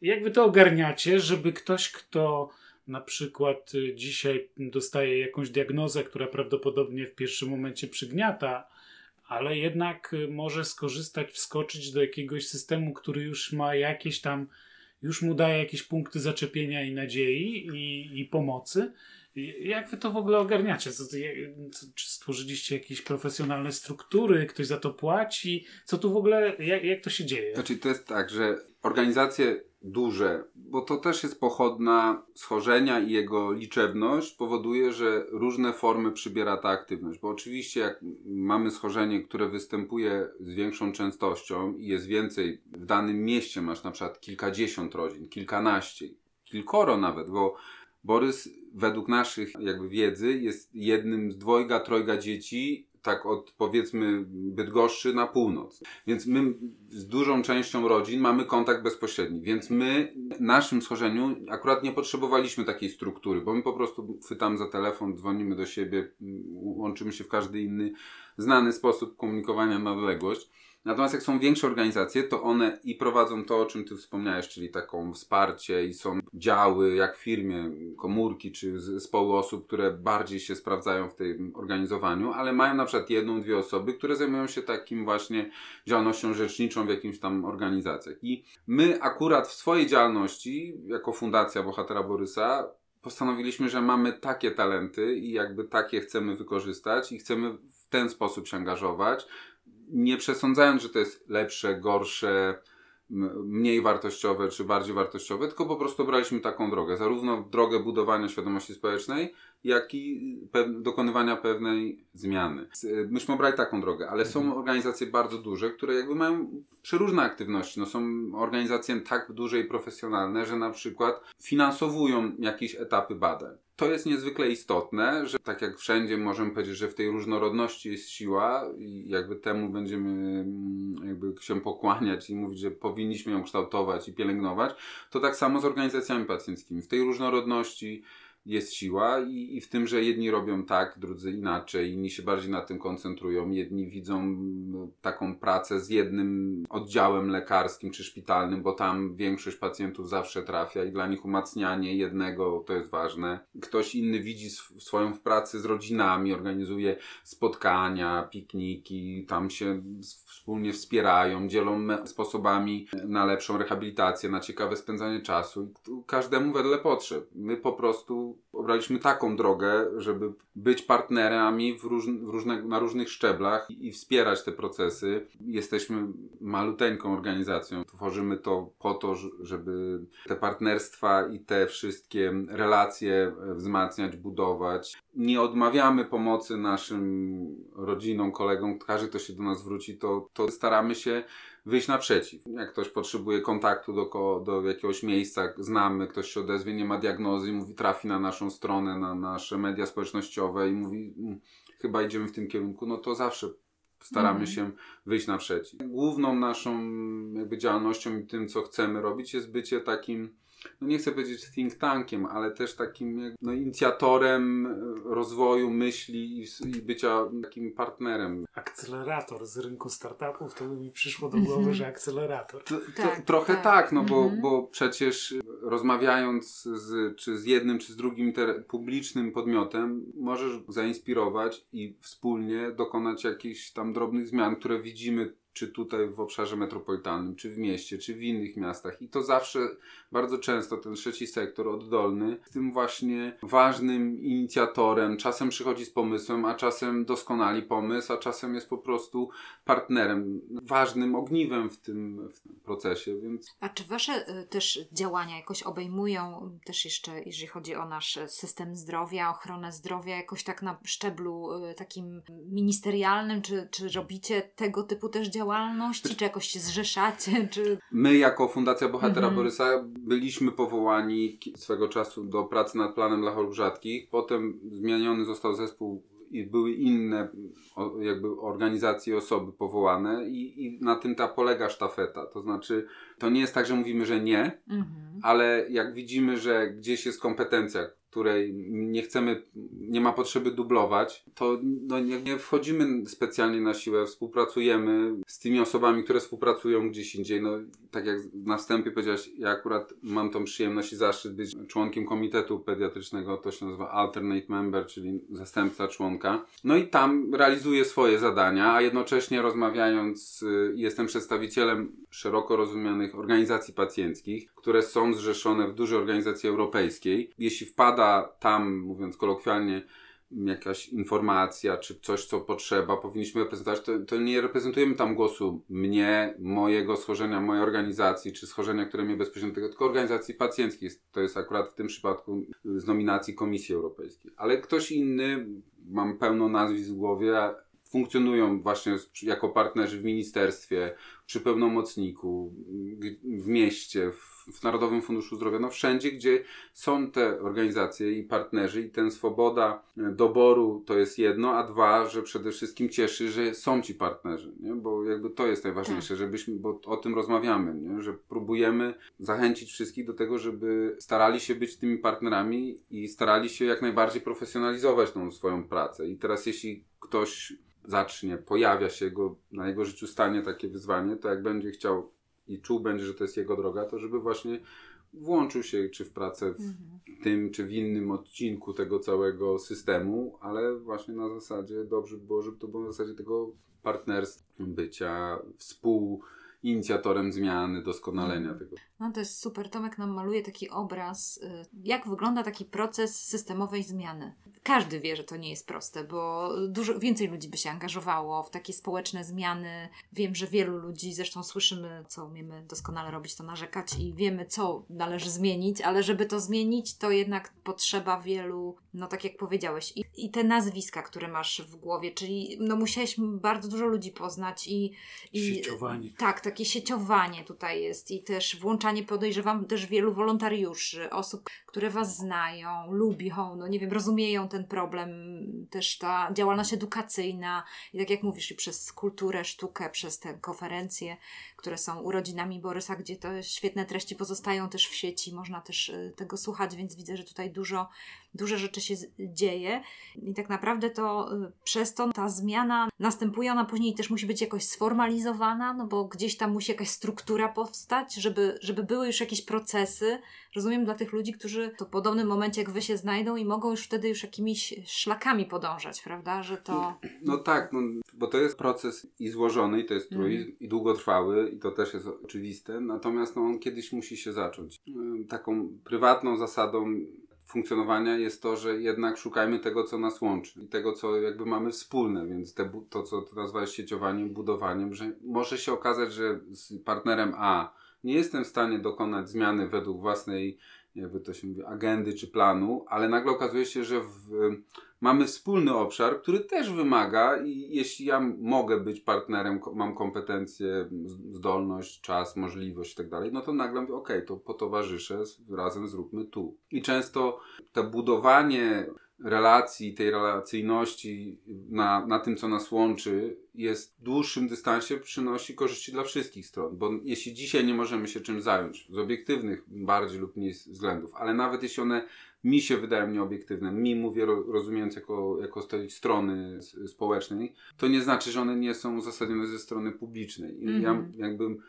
jak wy to ogarniacie, żeby ktoś, kto na przykład y, dzisiaj dostaje jakąś diagnozę, która prawdopodobnie w pierwszym momencie przygniata, ale jednak y, może skorzystać, wskoczyć do jakiegoś systemu, który już ma jakieś tam, już mu daje jakieś punkty zaczepienia i nadziei i, i pomocy. Jak wy to w ogóle ogarniacie? Czy stworzyliście jakieś profesjonalne struktury? Ktoś za to płaci? Co tu w ogóle, jak, jak to się dzieje? Znaczy to jest tak, że organizacje duże, bo to też jest pochodna schorzenia i jego liczebność powoduje, że różne formy przybiera ta aktywność. Bo oczywiście jak mamy schorzenie, które występuje z większą częstością i jest więcej, w danym mieście masz na przykład kilkadziesiąt rodzin, kilkanaście, kilkoro nawet, bo Borys według naszych jakby wiedzy jest jednym z dwojga, trojga dzieci tak od powiedzmy Bydgoszczy na północ. Więc my z dużą częścią rodzin mamy kontakt bezpośredni. Więc my w naszym schorzeniu akurat nie potrzebowaliśmy takiej struktury, bo my po prostu chwytamy za telefon, dzwonimy do siebie, łączymy się w każdy inny znany sposób komunikowania na odległość. Natomiast jak są większe organizacje, to one i prowadzą to, o czym ty wspomniałeś, czyli taką wsparcie i są działy, jak w firmie, komórki czy zespoły osób, które bardziej się sprawdzają w tym organizowaniu, ale mają na przykład jedną, dwie osoby, które zajmują się takim właśnie działalnością rzeczniczą w jakimś tam organizacjach. I my akurat w swojej działalności, jako Fundacja Bohatera Borysa, postanowiliśmy, że mamy takie talenty i jakby takie chcemy wykorzystać i chcemy w ten sposób się angażować, nie przesądzając, że to jest lepsze, gorsze, mniej wartościowe czy bardziej wartościowe, tylko po prostu braliśmy taką drogę. Zarówno drogę budowania świadomości społecznej, jak i pew- dokonywania pewnej zmiany. S- Myśmy obrali taką drogę, ale są organizacje bardzo duże, które jakby mają przeróżne aktywności. No są organizacje tak duże i profesjonalne, że na przykład finansowują jakieś etapy badań. To jest niezwykle istotne, że tak jak wszędzie możemy powiedzieć, że w tej różnorodności jest siła i jakby temu będziemy mm, jakby się pokłaniać i mówić, że powinniśmy ją kształtować i pielęgnować, to tak samo z organizacjami pacjenckimi. W tej różnorodności jest siła i, i w tym, że jedni robią tak, drudzy inaczej, inni się bardziej na tym koncentrują, jedni widzą taką pracę z jednym oddziałem lekarskim czy szpitalnym, bo tam większość pacjentów zawsze trafia i dla nich umacnianie jednego to jest ważne. Ktoś inny widzi sw- swoją pracę z rodzinami, organizuje spotkania, pikniki, tam się wspólnie wspierają, dzielą sposobami na lepszą rehabilitację, na ciekawe spędzanie czasu. Każdemu wedle potrzeb. My po prostu obraliśmy taką drogę, żeby być partnerami w róż, w różne, na różnych szczeblach i, i wspierać te procesy. Jesteśmy maluteńką organizacją. Tworzymy to po to, żeby te partnerstwa i te wszystkie relacje e, wzmacniać, budować. Nie odmawiamy pomocy naszym rodzinom, kolegom. Każdy, kto się do nas zwróci, to, to staramy się wyjść naprzeciw. Jak ktoś potrzebuje kontaktu do, do jakiegoś miejsca, znamy, ktoś się odezwie, nie ma diagnozy mówi, trafi na naszą stronę, na nasze media społecznościowe i mówi, "Mm, chyba idziemy w tym kierunku, no to zawsze staramy Mhm. się wyjść naprzeciw. Główną naszą jakby działalnością i tym, co chcemy robić, jest bycie takim no nie chcę powiedzieć think tankiem, ale też takim no, inicjatorem rozwoju myśli i, i bycia takim partnerem. Akcelerator z rynku startupów, to by mi przyszło do Mhm. głowy, że akcelerator. To, Tak, to, trochę tak. tak, no bo, Mhm. bo przecież rozmawiając z, czy z jednym, czy z drugim inter- publicznym podmiotem, możesz zainspirować i wspólnie dokonać jakichś tam drobnych zmian, które widzimy czy tutaj w obszarze metropolitalnym, czy w mieście, czy w innych miastach. I to zawsze, bardzo często ten trzeci sektor oddolny tym właśnie ważnym inicjatorem. Czasem przychodzi z pomysłem, a czasem doskonali pomysł, a czasem jest po prostu partnerem, ważnym ogniwem w tym, w tym procesie, więc A czy Wasze y, też działania jakoś obejmują, też jeszcze jeżeli chodzi o nasz system zdrowia, ochronę zdrowia, jakoś tak na szczeblu y, takim ministerialnym, czy, czy robicie tego typu też działalności, czy jakoś się zrzeszacie, czy... My jako Fundacja Bohatera Mhm. Borysa byliśmy powołani swego czasu do pracy nad planem dla chorób rzadkich. Potem zmieniony został zespół i były inne jakby organizacje, osoby powołane i, i na tym ta polega sztafeta. To znaczy, to nie jest tak, że mówimy, że nie, Mhm. ale jak widzimy, że gdzieś jest kompetencja, której nie chcemy, nie ma potrzeby dublować, to no, nie, nie wchodzimy specjalnie na siłę, współpracujemy z tymi osobami, które współpracują gdzieś indziej. No, tak jak na wstępie powiedziałeś, ja akurat mam tą przyjemność i zaszczyt być członkiem komitetu pediatrycznego, to się nazywa alternate member, czyli zastępca członka. No i tam realizuję swoje zadania, a jednocześnie rozmawiając, y, jestem przedstawicielem szeroko rozumianych organizacji pacjenckich, które są zrzeszone w dużej organizacji europejskiej. Jeśli wpada tam, mówiąc kolokwialnie, jakaś informacja, czy coś, co potrzeba, powinniśmy reprezentować, to, to nie reprezentujemy tam głosu mnie, mojego schorzenia, mojej organizacji, czy schorzenia, które mnie bezpośrednio tylko organizacji pacjenckich. To jest akurat w tym przypadku z nominacji Komisji Europejskiej. Ale ktoś inny, mam pełno nazwisk w głowie, funkcjonują właśnie jako partnerzy w ministerstwie, przy pełnomocniku, w mieście, w, w Narodowym Funduszu Zdrowia, no wszędzie, gdzie są te organizacje i partnerzy i ten swoboda e, doboru to jest jedno, a dwa, że przede wszystkim cieszy, że są ci partnerzy, nie? bo jakby to jest najważniejsze, żebyśmy, bo o tym rozmawiamy, nie? że próbujemy zachęcić wszystkich do tego, żeby starali się być tymi partnerami i starali się jak najbardziej profesjonalizować tą swoją pracę. I teraz jeśli ktoś zacznie, pojawia się jego, na jego życiu stanie takie wyzwanie, to jak będzie chciał i czuł będzie, że to jest jego droga, to żeby właśnie włączył się czy w pracę w Mhm. tym czy w innym odcinku tego całego systemu, ale właśnie na zasadzie dobrze by było, żeby to było na zasadzie tego partnerstwa, bycia współinicjatorem zmiany, doskonalenia tego. No to jest super. Tomek nam maluje taki obraz, y, jak wygląda taki proces systemowej zmiany. Każdy wie, że to nie jest proste, bo dużo więcej ludzi by się angażowało w takie społeczne zmiany. Wiem, że wielu ludzi, zresztą słyszymy, co umiemy doskonale robić, to narzekać i wiemy, co należy zmienić, ale żeby to zmienić, to jednak potrzeba wielu, no tak jak powiedziałeś, i, i te nazwiska, które masz w głowie, czyli no musiałeś bardzo dużo ludzi poznać i, i Sieciowanie. tak, takie sieciowanie tutaj jest i też włączanie, podejrzewam, też wielu wolontariuszy, osób, które Was znają, lubią, no nie wiem, rozumieją ten problem, też ta działalność edukacyjna i tak jak mówisz, i przez kulturę, sztukę, przez te konferencje, które są urodzinami Borysa, gdzie te świetne treści pozostają też w sieci, można też y, tego słuchać, więc widzę, że tutaj dużo, dużo rzeczy się dzieje i tak naprawdę to y, przez to ta zmiana następuje, ona później też musi być jakoś sformalizowana, no bo gdzieś tam musi jakaś struktura powstać, żeby, żeby były już jakieś procesy, rozumiem, dla tych ludzi, którzy to w podobnym momencie jak wy się znajdą i mogą już wtedy już jakimiś szlakami podążać, prawda, że to... No tak, no, bo to jest proces i złożony, i to jest trudny, Mhm. i długotrwały, i to też jest oczywiste, natomiast no, on kiedyś musi się zacząć. Ym, Taką prywatną zasadą funkcjonowania jest to, że jednak szukajmy tego, co nas łączy i tego, co jakby mamy wspólne, więc te, to, co ty nazwałeś sieciowaniem, budowaniem, że może się okazać, że z partnerem A nie jestem w stanie dokonać zmiany według własnej, jakby to się mówi, agendy czy planu, ale nagle okazuje się, że w, mamy wspólny obszar, który też wymaga i jeśli ja mogę być partnerem, mam kompetencje, zdolność, czas, możliwość i tak no to nagle mówię, okej, to potowarzyszę, razem zróbmy tu. I często to budowanie relacji, tej relacyjności na, na tym, co nas łączy, jest w dłuższym dystansie przynosi korzyści dla wszystkich stron. Bo jeśli dzisiaj nie możemy się czym zająć, z obiektywnych bardziej lub mniej względów, ale nawet jeśli one mi się wydają nieobiektywne, mi mówię ro, rozumiejąc jako, jako z tej strony społecznej, to nie znaczy, że one nie są uzasadnione ze strony publicznej. I Mhm. ja jakbym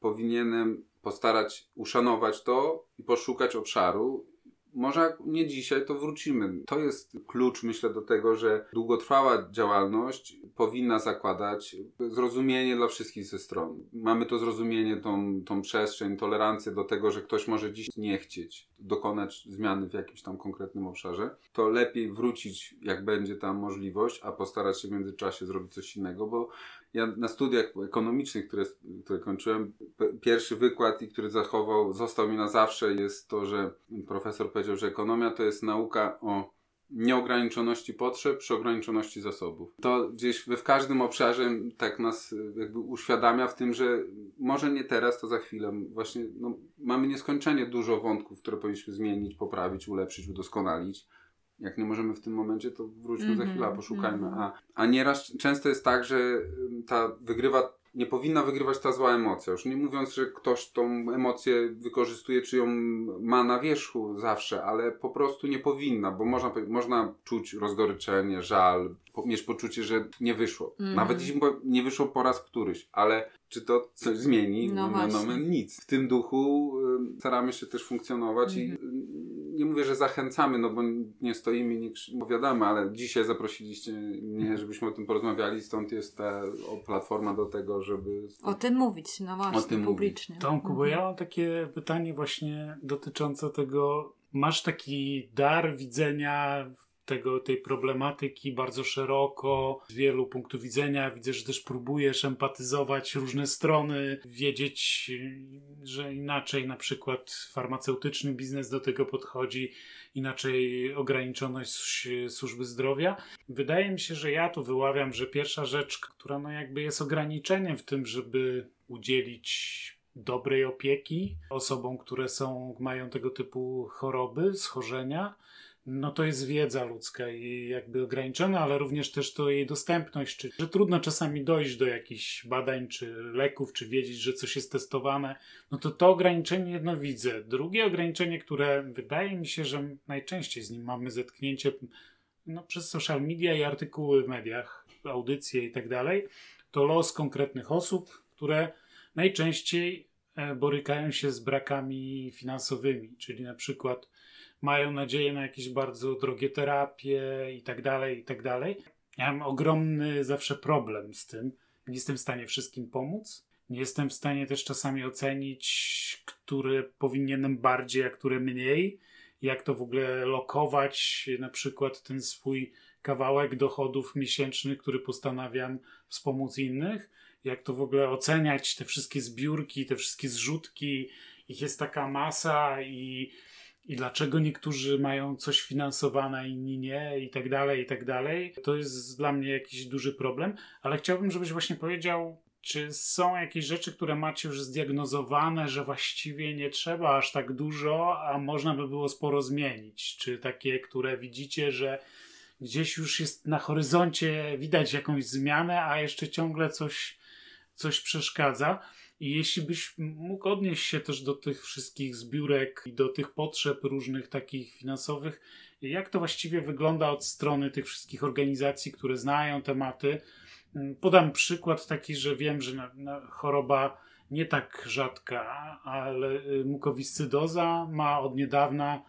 powinienem postarać uszanować to i poszukać obszaru. Może nie dzisiaj, to wrócimy. To jest klucz, myślę, do tego, że długotrwała działalność powinna zakładać zrozumienie dla wszystkich ze stron. Mamy to zrozumienie, tą, tą przestrzeń, tolerancję do tego, że ktoś może dziś nie chcieć dokonać zmiany w jakimś tam konkretnym obszarze. To lepiej wrócić, jak będzie tam możliwość, a postarać się w międzyczasie zrobić coś innego, bo ja na studiach ekonomicznych, które, które kończyłem, pierwszy wykład, i który zachował, został mi na zawsze, jest to, że profesor powiedział, że ekonomia to jest nauka o nieograniczoności potrzeb przy ograniczoności zasobów. To gdzieś we w każdym obszarze tak nas jakby uświadamia w tym, że może nie teraz, to za chwilę. Właśnie no, mamy nieskończenie dużo wątków, które powinniśmy zmienić, poprawić, ulepszyć, udoskonalić. Jak nie możemy w tym momencie, to wróćmy za Mhm, chwilę, poszukajmy. mhm. A, a nieraz często jest tak, że ta wygrywa, nie powinna wygrywać ta zła emocja. Już nie mówiąc, że ktoś tą emocję wykorzystuje, czy ją ma na wierzchu zawsze, ale po prostu nie powinna, bo można, można czuć rozgoryczenie, żal, mieć poczucie, że nie wyszło. Mhm. Nawet jeśli nie wyszło po raz któryś, ale czy to coś zmieni? No Nomen właśnie. omen nic. W tym duchu staramy się też funkcjonować i Mhm. Nie mówię, że zachęcamy, no bo nie stoimy i nie opowiadamy, ale dzisiaj zaprosiliście mnie, żebyśmy o tym porozmawiali, stąd jest ta platforma do tego, żeby... O tym mówić, no właśnie, O tym publicznie. Tomku, bo Mhm. ja mam takie pytanie właśnie dotyczące tego, masz taki dar widzenia tego, tej problematyki bardzo szeroko, z wielu punktów widzenia. Widzę, że też próbujesz empatyzować różne strony, wiedzieć, że inaczej na przykład farmaceutyczny biznes do tego podchodzi, inaczej ograniczoność służby zdrowia. Wydaje mi się, że ja tu wyławiam, że pierwsza rzecz, która no jakby jest ograniczeniem w tym, żeby udzielić dobrej opieki osobom, które są, mają tego typu choroby, schorzenia, no to jest wiedza ludzka i jakby ograniczona, ale również też to jej dostępność, czy, że trudno czasami dojść do jakichś badań, czy leków, czy wiedzieć, że coś jest testowane, no to to ograniczenie jedno widzę. Drugie ograniczenie, które wydaje mi się, że najczęściej z nim mamy zetknięcie, no, przez social media i artykuły w mediach, audycje i tak dalej, to los konkretnych osób, które najczęściej e, borykają się z brakami finansowymi, czyli na przykład mają nadzieję na jakieś bardzo drogie terapie i tak dalej, i tak dalej. Mam ogromny zawsze problem z tym. Nie jestem w stanie wszystkim pomóc. Nie jestem w stanie też czasami ocenić, które powinienem bardziej, a które mniej. Jak to w ogóle lokować, na przykład ten swój kawałek dochodów miesięcznych, który postanawiam wspomóc innych. Jak to w ogóle oceniać, te wszystkie zbiórki, te wszystkie zrzutki, ich jest taka masa i i dlaczego niektórzy mają coś finansowane, inni nie, i tak dalej, i tak dalej. To jest dla mnie jakiś duży problem, ale chciałbym, żebyś właśnie powiedział, czy są jakieś rzeczy, które macie już zdiagnozowane, że właściwie nie trzeba aż tak dużo, a można by było sporo zmienić? Czy takie, które widzicie, że gdzieś już jest na horyzoncie, widać jakąś zmianę, a jeszcze ciągle coś, coś przeszkadza? I jeśli byś mógł odnieść się też do tych wszystkich zbiórek i do tych potrzeb różnych takich finansowych, jak to właściwie wygląda od strony tych wszystkich organizacji, które znają tematy? Mm, podam przykład taki, że wiem, że na, na choroba nie tak rzadka, ale y, mukowiscydoza ma od niedawna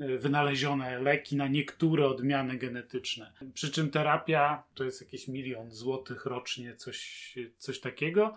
y, wynalezione leki na niektóre odmiany genetyczne. Przy czym terapia to jest jakieś milion złotych rocznie, coś, coś takiego.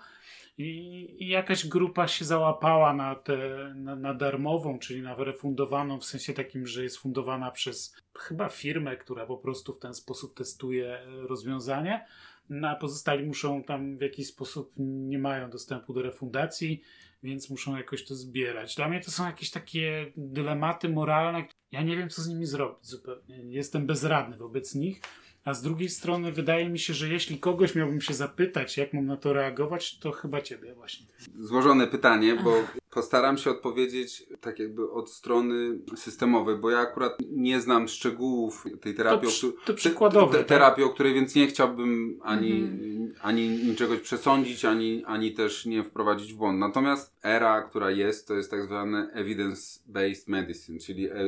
I, I, jakaś grupa się załapała na, tę na, na, darmową, czyli na refundowaną, w sensie takim, że jest fundowana przez chyba firmę, która po prostu w ten sposób testuje rozwiązanie. No, a pozostali muszą tam w jakiś sposób nie mają dostępu do refundacji, więc muszą jakoś to zbierać. Dla mnie to są jakieś takie dylematy moralne. Ja nie wiem, co z nimi zrobić zupełnie. Jestem bezradny wobec nich. A z drugiej strony wydaje mi się, że jeśli kogoś miałbym się zapytać, jak mam na to reagować, to chyba ciebie właśnie. Złożone pytanie, bo postaram się odpowiedzieć tak jakby od strony systemowej, bo ja akurat nie znam szczegółów tej terapii. To, to przykładowe. Te, te, terapii, o której więc nie chciałbym ani, mhm. ani niczego przesądzić, ani, ani też nie wprowadzić w błąd. Natomiast era, która jest, to jest tak zwane evidence-based medicine, czyli e, e,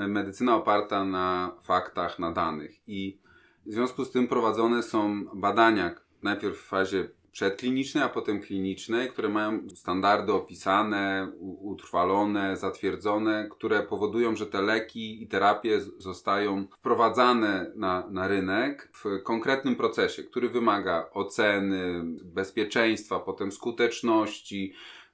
e, medycyna oparta na faktach, na danych. I w związku z tym prowadzone są badania najpierw w fazie przedklinicznej, a potem klinicznej, które mają standardy opisane, utrwalone, zatwierdzone, które powodują, że te leki i terapie zostają wprowadzane na, na rynek w konkretnym procesie, który wymaga oceny bezpieczeństwa, potem skuteczności,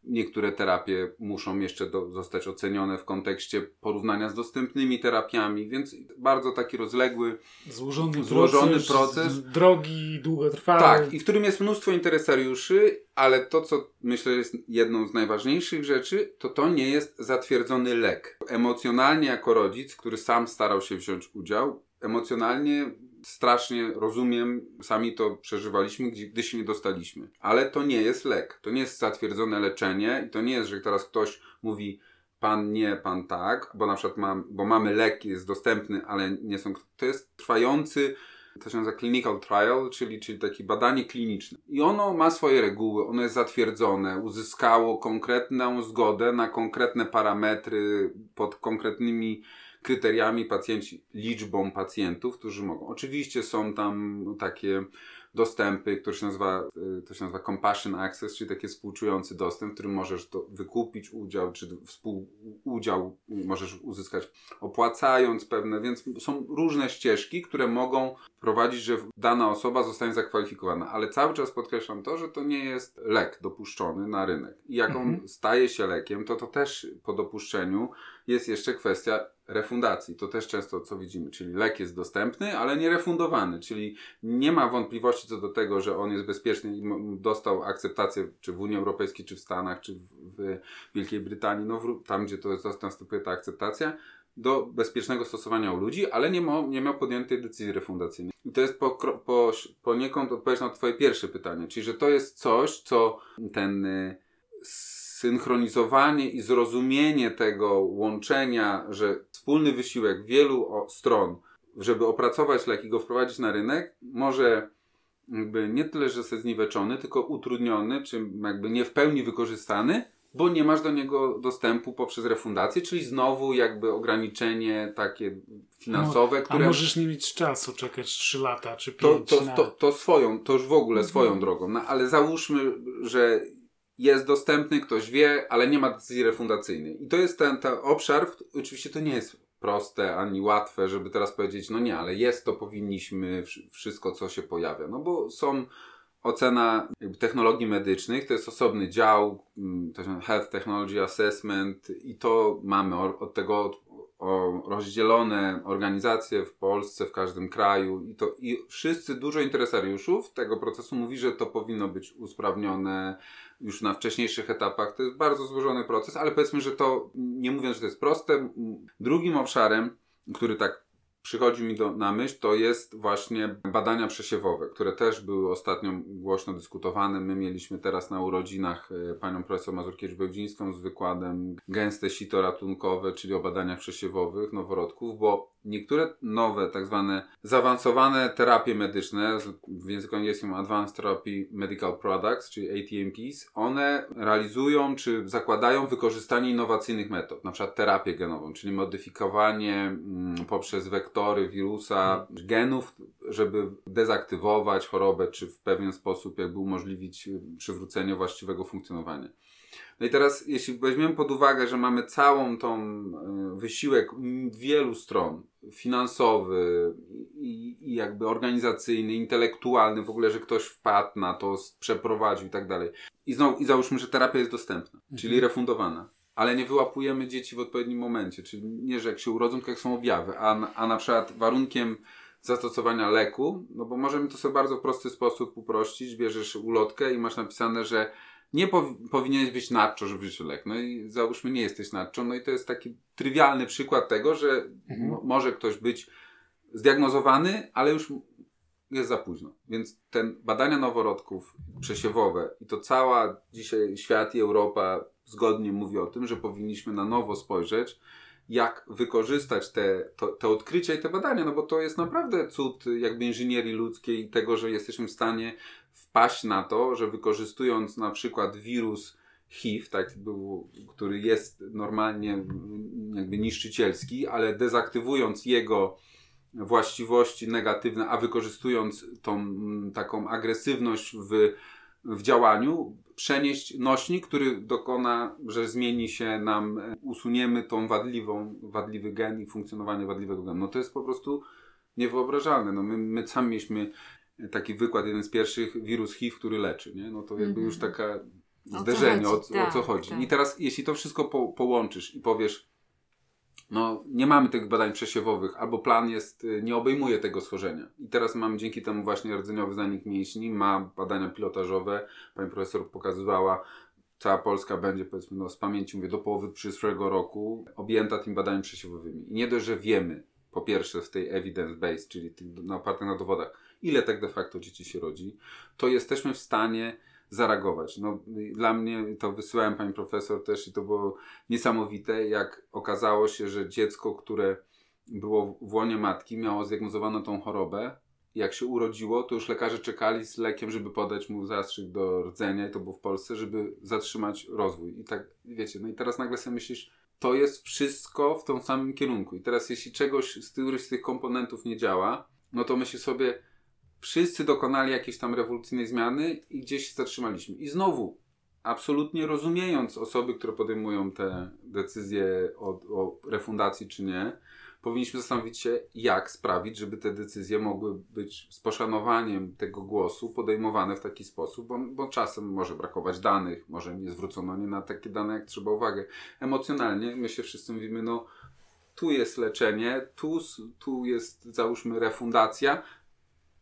Niektóre terapie muszą jeszcze do, zostać ocenione w kontekście porównania z dostępnymi terapiami, więc bardzo taki rozległy, złożony, złożony proces, proces. Drogi, długotrwały. Tak, i w którym jest mnóstwo interesariuszy, ale to, co myślę jest jedną z najważniejszych rzeczy, to to nie jest zatwierdzony lek. Emocjonalnie, jako rodzic, który sam starał się wziąć udział, emocjonalnie strasznie rozumiem, sami to przeżywaliśmy, gdy, się nie dostaliśmy. Ale to nie jest lek, to nie jest zatwierdzone leczenie i to nie jest, że teraz ktoś mówi pan nie, pan tak, bo na przykład mam, bo mamy lek, jest dostępny, ale nie są, to jest trwający to się nazywa clinical trial, czyli, czyli takie badanie kliniczne. I ono ma swoje reguły, ono jest zatwierdzone, uzyskało konkretną zgodę na konkretne parametry pod konkretnymi kryteriami pacjenci, liczbą pacjentów, którzy mogą. Oczywiście są tam takie dostępy, które się nazywa, y, to się nazywa compassion access, czyli taki współczujący dostęp, w którym możesz to wykupić udział, czy współudział możesz uzyskać opłacając pewne, więc są różne ścieżki, które mogą prowadzić, że dana osoba zostanie zakwalifikowana, ale cały czas podkreślam to, że to nie jest lek dopuszczony na rynek. I jak on mhm. staje się lekiem, to to też po dopuszczeniu jest jeszcze kwestia refundacji. To też często co widzimy, czyli lek jest dostępny, ale nie refundowany, czyli nie ma wątpliwości co do tego, że on jest bezpieczny i dostał akceptację czy w Unii Europejskiej, czy w Stanach, czy w Wielkiej Brytanii, no tam gdzie to jest, następuje ta akceptacja, do bezpiecznego stosowania u ludzi, ale nie, ma, nie miał podjętej decyzji refundacyjnej. I to jest po, po, poniekąd odpowiedź na Twoje pierwsze pytanie, czyli że to jest coś, co ten y, synchronizowanie i zrozumienie tego łączenia, że wspólny wysiłek wielu stron, żeby opracować lek i go wprowadzić na rynek, może jakby nie tyle, że zostać zniweczony, tylko utrudniony, czy jakby nie w pełni wykorzystany, bo nie masz do niego dostępu poprzez refundację, czyli znowu jakby ograniczenie takie finansowe, A które... możesz nie mieć czasu czekać 3 lata czy 5 to, to, na... to, to swoją, to już w ogóle Mhm. swoją drogą. No, ale załóżmy, że jest dostępny, ktoś wie, ale nie ma decyzji refundacyjnej. I to jest ten, ten obszar, oczywiście to nie jest proste ani łatwe, żeby teraz powiedzieć, no nie, ale jest to, powinniśmy, wsz- wszystko co się pojawia. No bo są ocena technologii medycznych, to jest osobny dział, mm, to Health Technology Assessment i to mamy od tego o rozdzielone organizacje w Polsce, w każdym kraju i to i wszyscy, dużo interesariuszów tego procesu mówi, że to powinno być usprawnione już na wcześniejszych etapach. To jest bardzo złożony proces, ale powiedzmy, że to, nie mówiąc, że to jest proste, drugim obszarem, który tak przychodzi mi do, na myśl, to jest właśnie badania przesiewowe, które też były ostatnio głośno dyskutowane. My mieliśmy teraz na urodzinach e, panią profesor Mazurkiewicz-Bełdzińską z wykładem gęste sito ratunkowe, czyli o badaniach przesiewowych noworodków, bo niektóre nowe, tak zwane zaawansowane terapie medyczne, w języku angielskim Advanced Therapy Medical Products, czyli ATMPs, one realizują czy zakładają wykorzystanie innowacyjnych metod, na przykład terapię genową, czyli modyfikowanie mm, poprzez wektory wirusa genów, żeby dezaktywować chorobę, czy w pewien sposób jakby umożliwić y, przywrócenie właściwego funkcjonowania. No i teraz, jeśli weźmiemy pod uwagę, że mamy całą tą y, wysiłek wielu stron, finansowy i, i jakby organizacyjny, intelektualny, w ogóle, że ktoś wpadł na to, przeprowadził i tak dalej. I znowu, i załóżmy, że terapia jest dostępna, czyli refundowana. Ale nie wyłapujemy dzieci w odpowiednim momencie, czyli nie, że jak się urodzą, tylko jak są objawy, a, na- a na przykład warunkiem zastosowania leku, no bo możemy to sobie bardzo w prosty sposób uprościć, bierzesz ulotkę i masz napisane, że nie powi- powinieneś być nacho, żeby wziąć lek. No i załóżmy, nie jesteś nacho, no i to jest taki trywialny przykład tego, że Mhm. mo- może ktoś być zdiagnozowany, ale już jest za późno. Więc ten badania noworodków przesiewowe i to cała dzisiaj świat i Europa zgodnie mówi o tym, że powinniśmy na nowo spojrzeć, jak wykorzystać te, to, te odkrycia i te badania, no bo to jest naprawdę cud jakby inżynierii ludzkiej tego, że jesteśmy w stanie wpaść na to, że wykorzystując na przykład wirus HIV, tak, który jest normalnie jakby niszczycielski, ale dezaktywując jego właściwości negatywne, a wykorzystując tą mm, taką agresywność w, w działaniu, przenieść nośnik, który dokona, że zmieni się nam, e, usuniemy tą wadliwą, wadliwy gen i funkcjonowanie wadliwego genu. No to jest po prostu niewyobrażalne. No my, my sami mieliśmy taki wykład, jeden z pierwszych, wirus HIV, który leczy, nie? No to jakby Mhm. już taka O co zderzenie, o, chodzi? o co Tak, chodzi. tak. I teraz, jeśli to wszystko po, połączysz i powiesz, no nie mamy tych badań przesiewowych, albo plan jest, y, nie obejmuje tego schorzenia. I teraz mamy dzięki temu właśnie rdzeniowy zanik mięśni, ma badania pilotażowe, pani profesor pokazywała, cała Polska będzie, powiedzmy, no z pamięci mówię, do połowy przyszłego roku objęta tymi badaniami przesiewowymi. I nie dość, że wiemy, po pierwsze w tej evidence base, czyli tych na opartych na dowodach, ile tak de facto dzieci się rodzi, to jesteśmy w stanie zareagować. No, dla mnie to wysyłałem pani profesor też i to było niesamowite, jak okazało się, że dziecko, które było w łonie matki, miało zdiagnozowaną tą chorobę. Jak się urodziło, to już lekarze czekali z lekiem, żeby podać mu zastrzyk do rdzenia, i to było w Polsce, żeby zatrzymać rozwój. I tak, wiecie, no i teraz nagle sobie myślisz, to jest wszystko w tym samym kierunku. I teraz, jeśli czegoś z z tych komponentów nie działa, no to myślisz sobie, wszyscy dokonali jakiejś tam rewolucyjnej zmiany i gdzieś się zatrzymaliśmy. I znowu, absolutnie rozumiejąc osoby, które podejmują te decyzje o, o refundacji czy nie, powinniśmy zastanowić się, jak sprawić, żeby te decyzje mogły być z poszanowaniem tego głosu podejmowane w taki sposób, bo, bo czasem może brakować danych, może nie zwrócono nie na takie dane, jak trzeba uwagę. Emocjonalnie my się wszyscy mówimy, no tu jest leczenie, tu, tu jest załóżmy refundacja,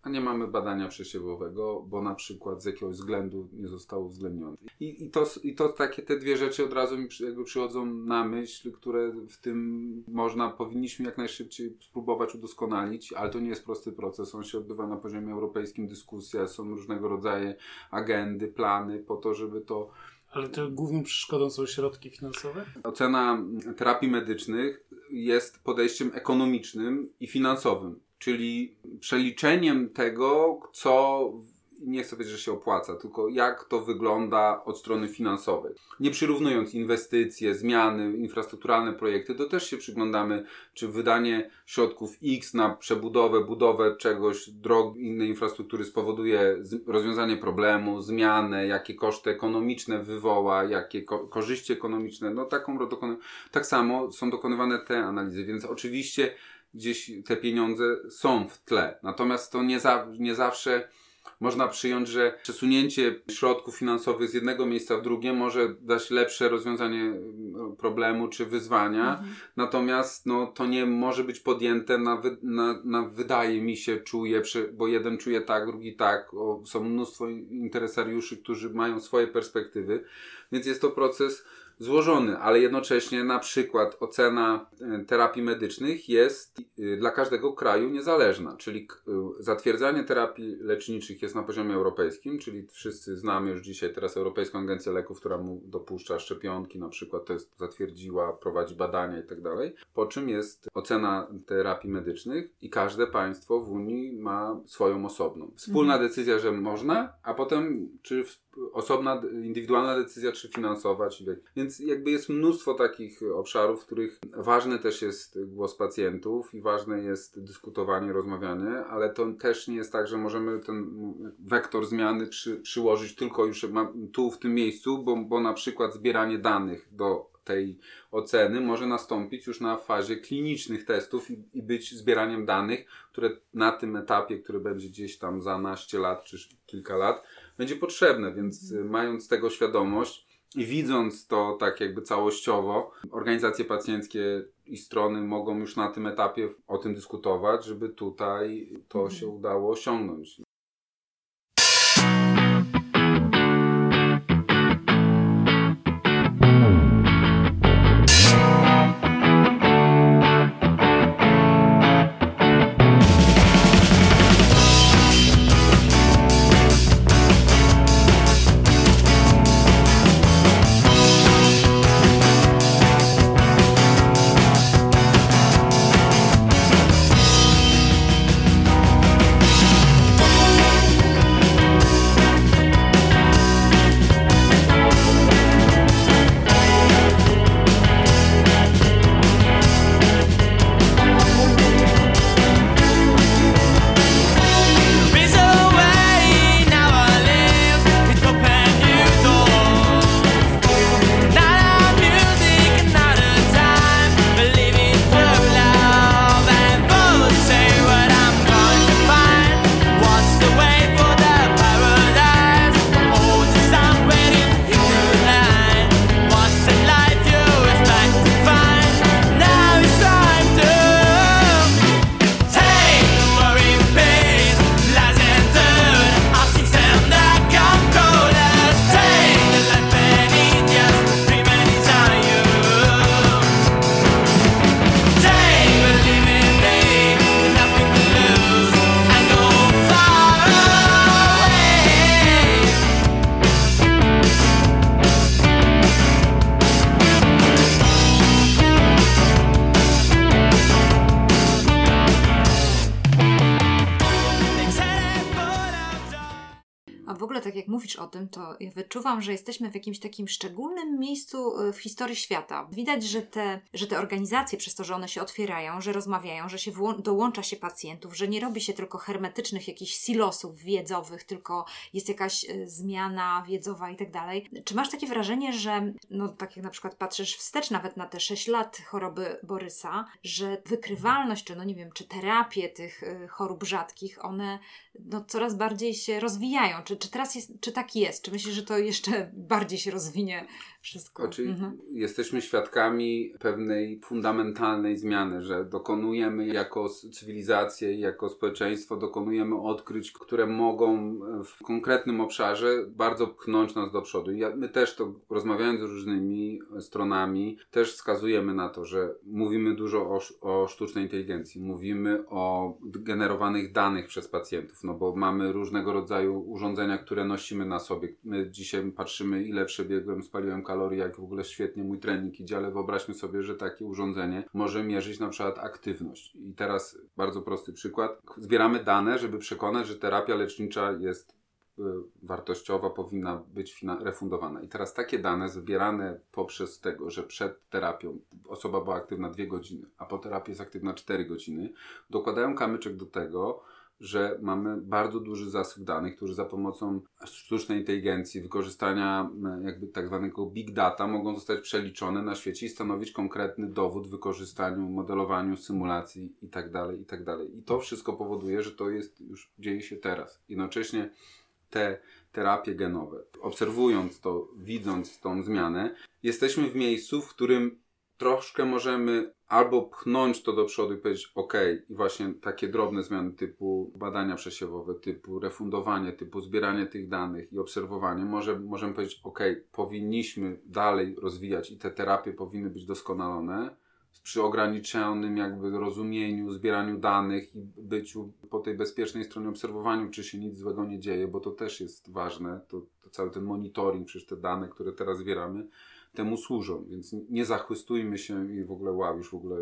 a nie mamy badania przesiewowego, bo na przykład z jakiegoś względu nie zostało uwzględnione. I, i, to, I to takie te dwie rzeczy od razu mi jakby przychodzą na myśl, które w tym można, powinniśmy jak najszybciej spróbować udoskonalić, ale to nie jest prosty proces. On się odbywa na poziomie europejskim, dyskusja, są różnego rodzaju agendy, plany po to, żeby to Ale to główną przeszkodą są środki finansowe? Ocena terapii medycznych jest podejściem ekonomicznym i finansowym, czyli przeliczeniem tego, co nie chcę powiedzieć, że się opłaca, tylko jak to wygląda od strony finansowej. Nie przyrównując inwestycje, zmiany, infrastrukturalne projekty, to też się przyglądamy, czy wydanie środków X na przebudowę, budowę czegoś, drog, innej infrastruktury spowoduje rozwiązanie problemu, zmianę, jakie koszty ekonomiczne wywoła, jakie ko- korzyści ekonomiczne, no taką tak samo są dokonywane te analizy, więc oczywiście gdzieś te pieniądze są w tle. Natomiast to nie, za, nie zawsze można przyjąć, że przesunięcie środków finansowych z jednego miejsca w drugie może dać lepsze rozwiązanie mm, problemu czy wyzwania. Natomiast no, to nie może być podjęte na, wy, na, na wydaje mi się, czuje, bo jeden czuje tak, drugi tak. O, są mnóstwo interesariuszy, którzy mają swoje perspektywy, więc jest to proces złożony, ale jednocześnie na przykład ocena e, terapii medycznych jest e, dla każdego kraju niezależna, czyli e, zatwierdzanie terapii leczniczych jest na poziomie europejskim, czyli wszyscy znamy już dzisiaj teraz Europejską Agencję Leków, która mu dopuszcza szczepionki, na przykład to jest zatwierdziła, prowadzi badania i tak dalej. Po czym jest ocena terapii medycznych i każde państwo w Unii ma swoją osobną. Wspólna decyzja, że można, a potem czy w, osobna, indywidualna decyzja, czy finansowa, czy jak. Więc jakby jest mnóstwo takich obszarów, w których ważny też jest głos pacjentów i ważne jest dyskutowanie, rozmawianie, ale to też nie jest tak, że możemy ten wektor zmiany przy, przyłożyć tylko już tu, w tym miejscu, bo, bo na przykład zbieranie danych do tej oceny może nastąpić już na fazie klinicznych testów i, i być zbieraniem danych, które na tym etapie, który będzie gdzieś tam za naście lat czy kilka lat, będzie potrzebne, więc y, mając tego świadomość i widząc to tak jakby całościowo, organizacje pacjenckie i strony mogą już na tym etapie o tym dyskutować, żeby tutaj to się udało osiągnąć. Wyczuwam, że jesteśmy w jakimś takim szczególnym miejscu w historii świata. Widać, że te, że te organizacje, przez to, że one się otwierają, że rozmawiają, że się dołącza się pacjentów, że nie robi się tylko hermetycznych jakichś silosów wiedzowych, tylko jest jakaś y, zmiana wiedzowa i tak dalej. Czy masz takie wrażenie, że, no tak jak na przykład patrzysz wstecz nawet na te 6 lat choroby Borysa, że wykrywalność, czy no nie wiem, czy terapie tych y, chorób rzadkich, one no, coraz bardziej się rozwijają. Czy, czy teraz jest, czy tak jest? Czy myślisz, że to jeszcze bardziej się rozwinie wszystko? Znaczy, Mhm. jesteśmy świadkami pewnej fundamentalnej zmiany, że dokonujemy jako i jako społeczeństwo, dokonujemy odkryć, które mogą e, w konkretnym obszarze bardzo pchnąć nas do przodu. I my też to, rozmawiając z różnymi e, stronami, też wskazujemy na to, że mówimy dużo o, o sztucznej inteligencji, mówimy o generowanych danych przez pacjentów, no bo mamy różnego rodzaju urządzenia, które nosimy na sobie. My dzisiaj patrzymy, ile przebiegłem, spaliłem kalorii, jak w ogóle świetnie mój trening idzie, ale wyobraźmy sobie, że takie urządzenie może mierzyć na przykład aktywność. I teraz bardzo prosty przykład. Zbieramy dane, żeby przekonać, że terapia lecznicza jest y, wartościowa powinna być refundowana. I teraz takie dane zbierane poprzez tego, że przed terapią osoba była aktywna 2 godziny, a po terapii jest aktywna 4 godziny, dokładają kamyczek do tego, że mamy bardzo duży zasyp danych, który za pomocą sztucznej inteligencji, wykorzystania m, jakby tak zwanego big data mogą zostać przeliczone na świecie i stanowić konkretny dowód w wykorzystaniu, modelowaniu, symulacji itd., itd. I to wszystko powoduje, że to jest już dzieje się teraz. Jednocześnie te terapie genowe, obserwując to, widząc tą zmianę, jesteśmy w miejscu, w którym troszkę możemy albo pchnąć to do przodu i powiedzieć ok, i właśnie takie drobne zmiany typu badania przesiewowe, typu refundowanie, typu zbieranie tych danych i obserwowanie, może, możemy powiedzieć ok, powinniśmy dalej rozwijać i te terapie powinny być doskonalone przy ograniczonym jakby rozumieniu, zbieraniu danych i byciu po tej bezpiecznej stronie obserwowaniu, czy się nic złego nie dzieje, bo to też jest ważne, to, to cały ten monitoring, przecież te dane, które teraz zbieramy, temu służą, więc nie zachwystujmy się i w ogóle wow, już w ogóle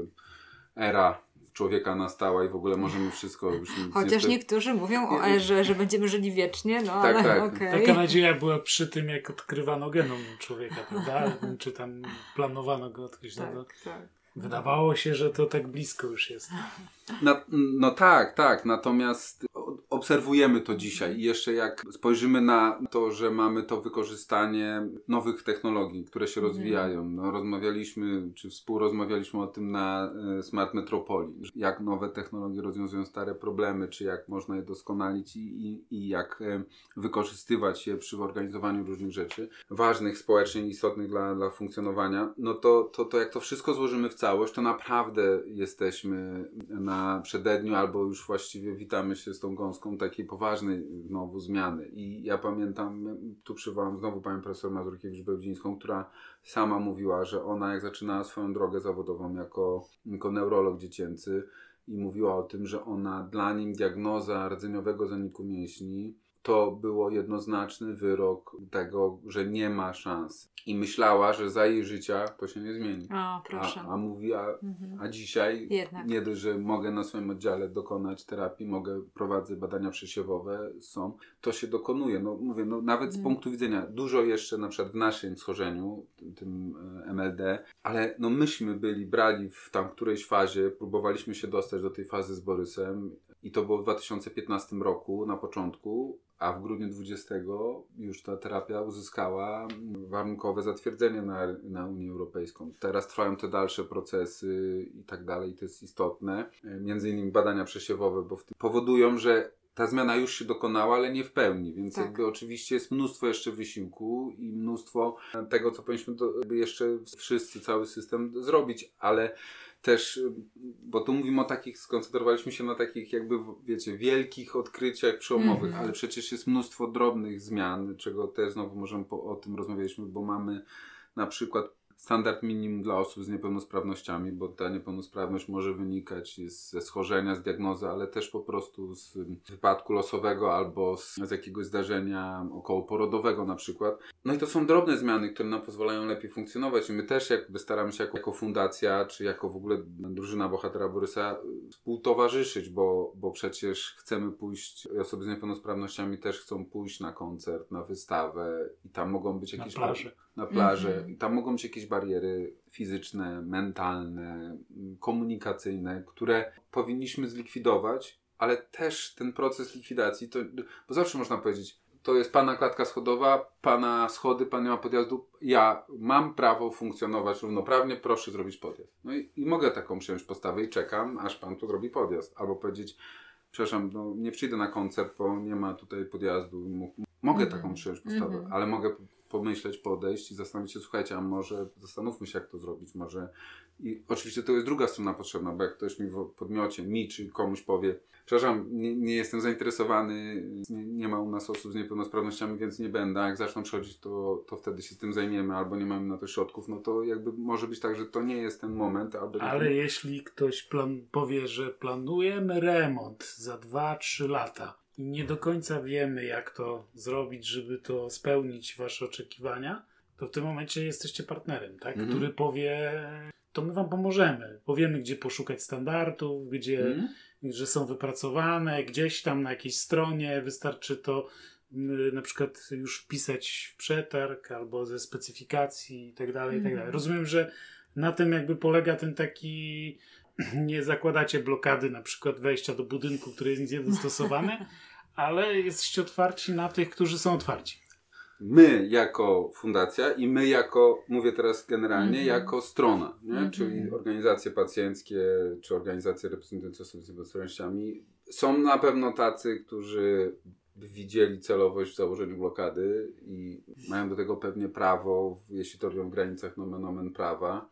era człowieka nastała i w ogóle możemy wszystko już nic Chociaż niestety- niektórzy mówią o erze, że będziemy żyli wiecznie, no Tak, ale tak. okej. Taka nadzieja była przy tym, jak odkrywano genom człowieka, prawda? Czy tam planowano go odkryć. No, to Tak, tak. wydawało się, że to tak blisko już jest. Na, no tak, tak. Natomiast obserwujemy to dzisiaj. I jeszcze jak spojrzymy na to, że mamy to wykorzystanie nowych technologii, które się rozwijają. No, rozmawialiśmy, czy współrozmawialiśmy o tym na e, Smart Metropolii. Jak nowe technologie rozwiązują stare problemy, czy jak można je doskonalić i, i, i jak e, wykorzystywać je przy organizowaniu różnych rzeczy ważnych, społecznie istotnych dla, dla funkcjonowania. No to, to, to jak to wszystko złożymy w całość, to naprawdę jesteśmy na przededniu albo już właściwie witamy się z tą gąską takiej poważnej znowu zmiany. I ja pamiętam, tu przywołam znowu panią profesor Mazurkiewicz-Bełdzińską, która sama mówiła, że ona jak zaczynała swoją drogę zawodową jako, jako neurolog dziecięcy i mówiła o tym, że ona dla nim diagnoza rdzeniowego zaniku mięśni to było jednoznaczny wyrok tego, że nie ma szans. I myślała, że za jej życia to się nie zmieni. O, proszę. A, a mówi, a, Mhm. a dzisiaj Jednak. nie dość, że mogę na swoim oddziale dokonać terapii, mogę prowadzę badania przesiewowe, są, to się dokonuje. No mówię, no, nawet z Mhm. punktu widzenia, dużo jeszcze na przykład w naszym schorzeniu, tym, tym e, MLD, ale no myśmy byli, brali w tam którejś fazie, próbowaliśmy się dostać do tej fazy z Borysem i to było w 2015 roku na początku, a w grudniu 20 już ta terapia uzyskała warunkowe zatwierdzenie na, na Unię Europejską. Teraz trwają te dalsze procesy i tak dalej, i to jest istotne. Między innymi badania przesiewowe, bo w tym powodują, że ta zmiana już się dokonała, ale nie w pełni, więc Tak. jakby oczywiście jest mnóstwo jeszcze wysiłku i mnóstwo tego, co powinniśmy jeszcze wszyscy, cały system zrobić, ale też, bo tu mówimy o takich, skoncentrowaliśmy się na takich jakby, wiecie, wielkich odkryciach przełomowych, Mhm. ale przecież jest mnóstwo drobnych zmian, czego też znowu możemy po, o tym rozmawialiśmy, bo mamy na przykład standard minimum dla osób z niepełnosprawnościami, bo ta niepełnosprawność może wynikać z, ze schorzenia, z diagnozy, ale też po prostu z wypadku losowego albo z, z jakiegoś zdarzenia okołoporodowego na przykład. No i to są drobne zmiany, które nam pozwalają lepiej funkcjonować i my też jakby staramy się jako, jako fundacja, czy jako w ogóle drużyna bohatera Borysa współtowarzyszyć, bo, bo przecież chcemy pójść, osoby z niepełnosprawnościami też chcą pójść na koncert, na wystawę i tam mogą być Na jakieś na plażę. Mhm. I tam mogą być jakieś bariery fizyczne, mentalne, komunikacyjne, które powinniśmy zlikwidować, ale też ten proces likwidacji, to, bo zawsze można powiedzieć, to jest pana klatka schodowa, pana schody, pan nie ma podjazdu, ja mam prawo funkcjonować równoprawnie, proszę zrobić podjazd. No i, i mogę taką przyjąć postawę i czekam, aż pan tu zrobi podjazd. Albo powiedzieć, przepraszam, no, nie przyjdę na koncert, bo nie ma tutaj podjazdu. Mogę Mhm. taką przyjąć postawę, Mhm. ale mogę pomyśleć, podejść i zastanowić się, słuchajcie, a może zastanówmy się, jak to zrobić, może... I oczywiście to jest druga strona potrzebna, bo jak ktoś mi w podmiocie, mi czy komuś powie, przepraszam, nie, nie jestem zainteresowany, nie, nie ma u nas osób z niepełnosprawnościami, więc nie będę, a jak zaczną przychodzić, to, to wtedy się z tym zajmiemy, albo nie mamy na to środków, no to jakby może być tak, że to nie jest ten moment, albo... Ale jeśli ktoś plan, powie, że planujemy remont za 2-3 lata i nie do końca wiemy, jak to zrobić, żeby to spełnić Wasze oczekiwania, to w tym momencie jesteście partnerem, tak? Mhm. który powie, to my Wam pomożemy. Powiemy, gdzie poszukać standardów, gdzie, Mhm. że są wypracowane, gdzieś tam na jakiejś stronie, wystarczy to na przykład już wpisać w przetarg albo ze specyfikacji i tak dalej, i tak dalej. Mhm. Rozumiem, że na tym jakby polega ten taki [clears throat] nie zakładacie blokady na przykład wejścia do budynku, który jest niedostosowany, [laughs] ale jesteście otwarci na tych, którzy są otwarci. My jako fundacja i my jako, mówię teraz generalnie, Mhm. jako strona, nie? Mhm. czyli organizacje pacjenckie czy organizacje reprezentujące osoby z niepełnosprawnościami. Są na pewno tacy, którzy widzieli celowość w założeniu blokady i mają do tego pewnie prawo, jeśli to robią w granicach nomen omen prawa.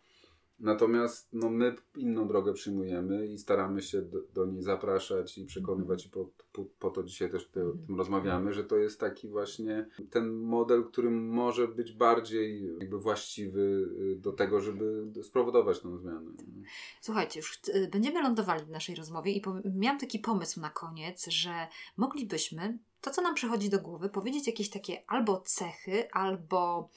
Natomiast no, my inną drogę przyjmujemy i staramy się do, do niej zapraszać i przekonywać i po, po, po to dzisiaj też o tym rozmawiamy, że to jest taki właśnie ten model, który może być bardziej jakby właściwy y, do tego, żeby spowodować tę zmianę. Słuchajcie, już będziemy lądowali w naszej rozmowie i miałam taki pomysł na koniec, że moglibyśmy to, co nam przychodzi do głowy, powiedzieć jakieś takie albo cechy, albo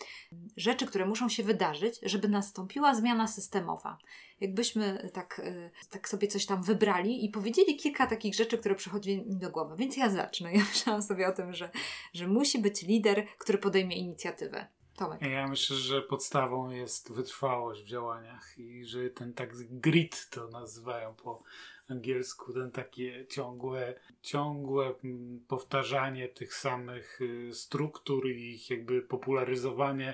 rzeczy, które muszą się wydarzyć, żeby nastąpiła zmiana systemowa. Jakbyśmy tak, y, tak sobie coś tam wybrali i powiedzieli kilka takich rzeczy, które przychodzi mi do głowy. Więc ja zacznę. Ja [laughs] myślałam sobie o tym, że, że musi być lider, który podejmie inicjatywę. Tomek. Ja myślę, że podstawą jest wytrwałość w działaniach i że ten tak grit to nazywają po angielsku, ten takie ciągłe, ciągłe mm, powtarzanie tych samych y, struktur i ich jakby popularyzowanie.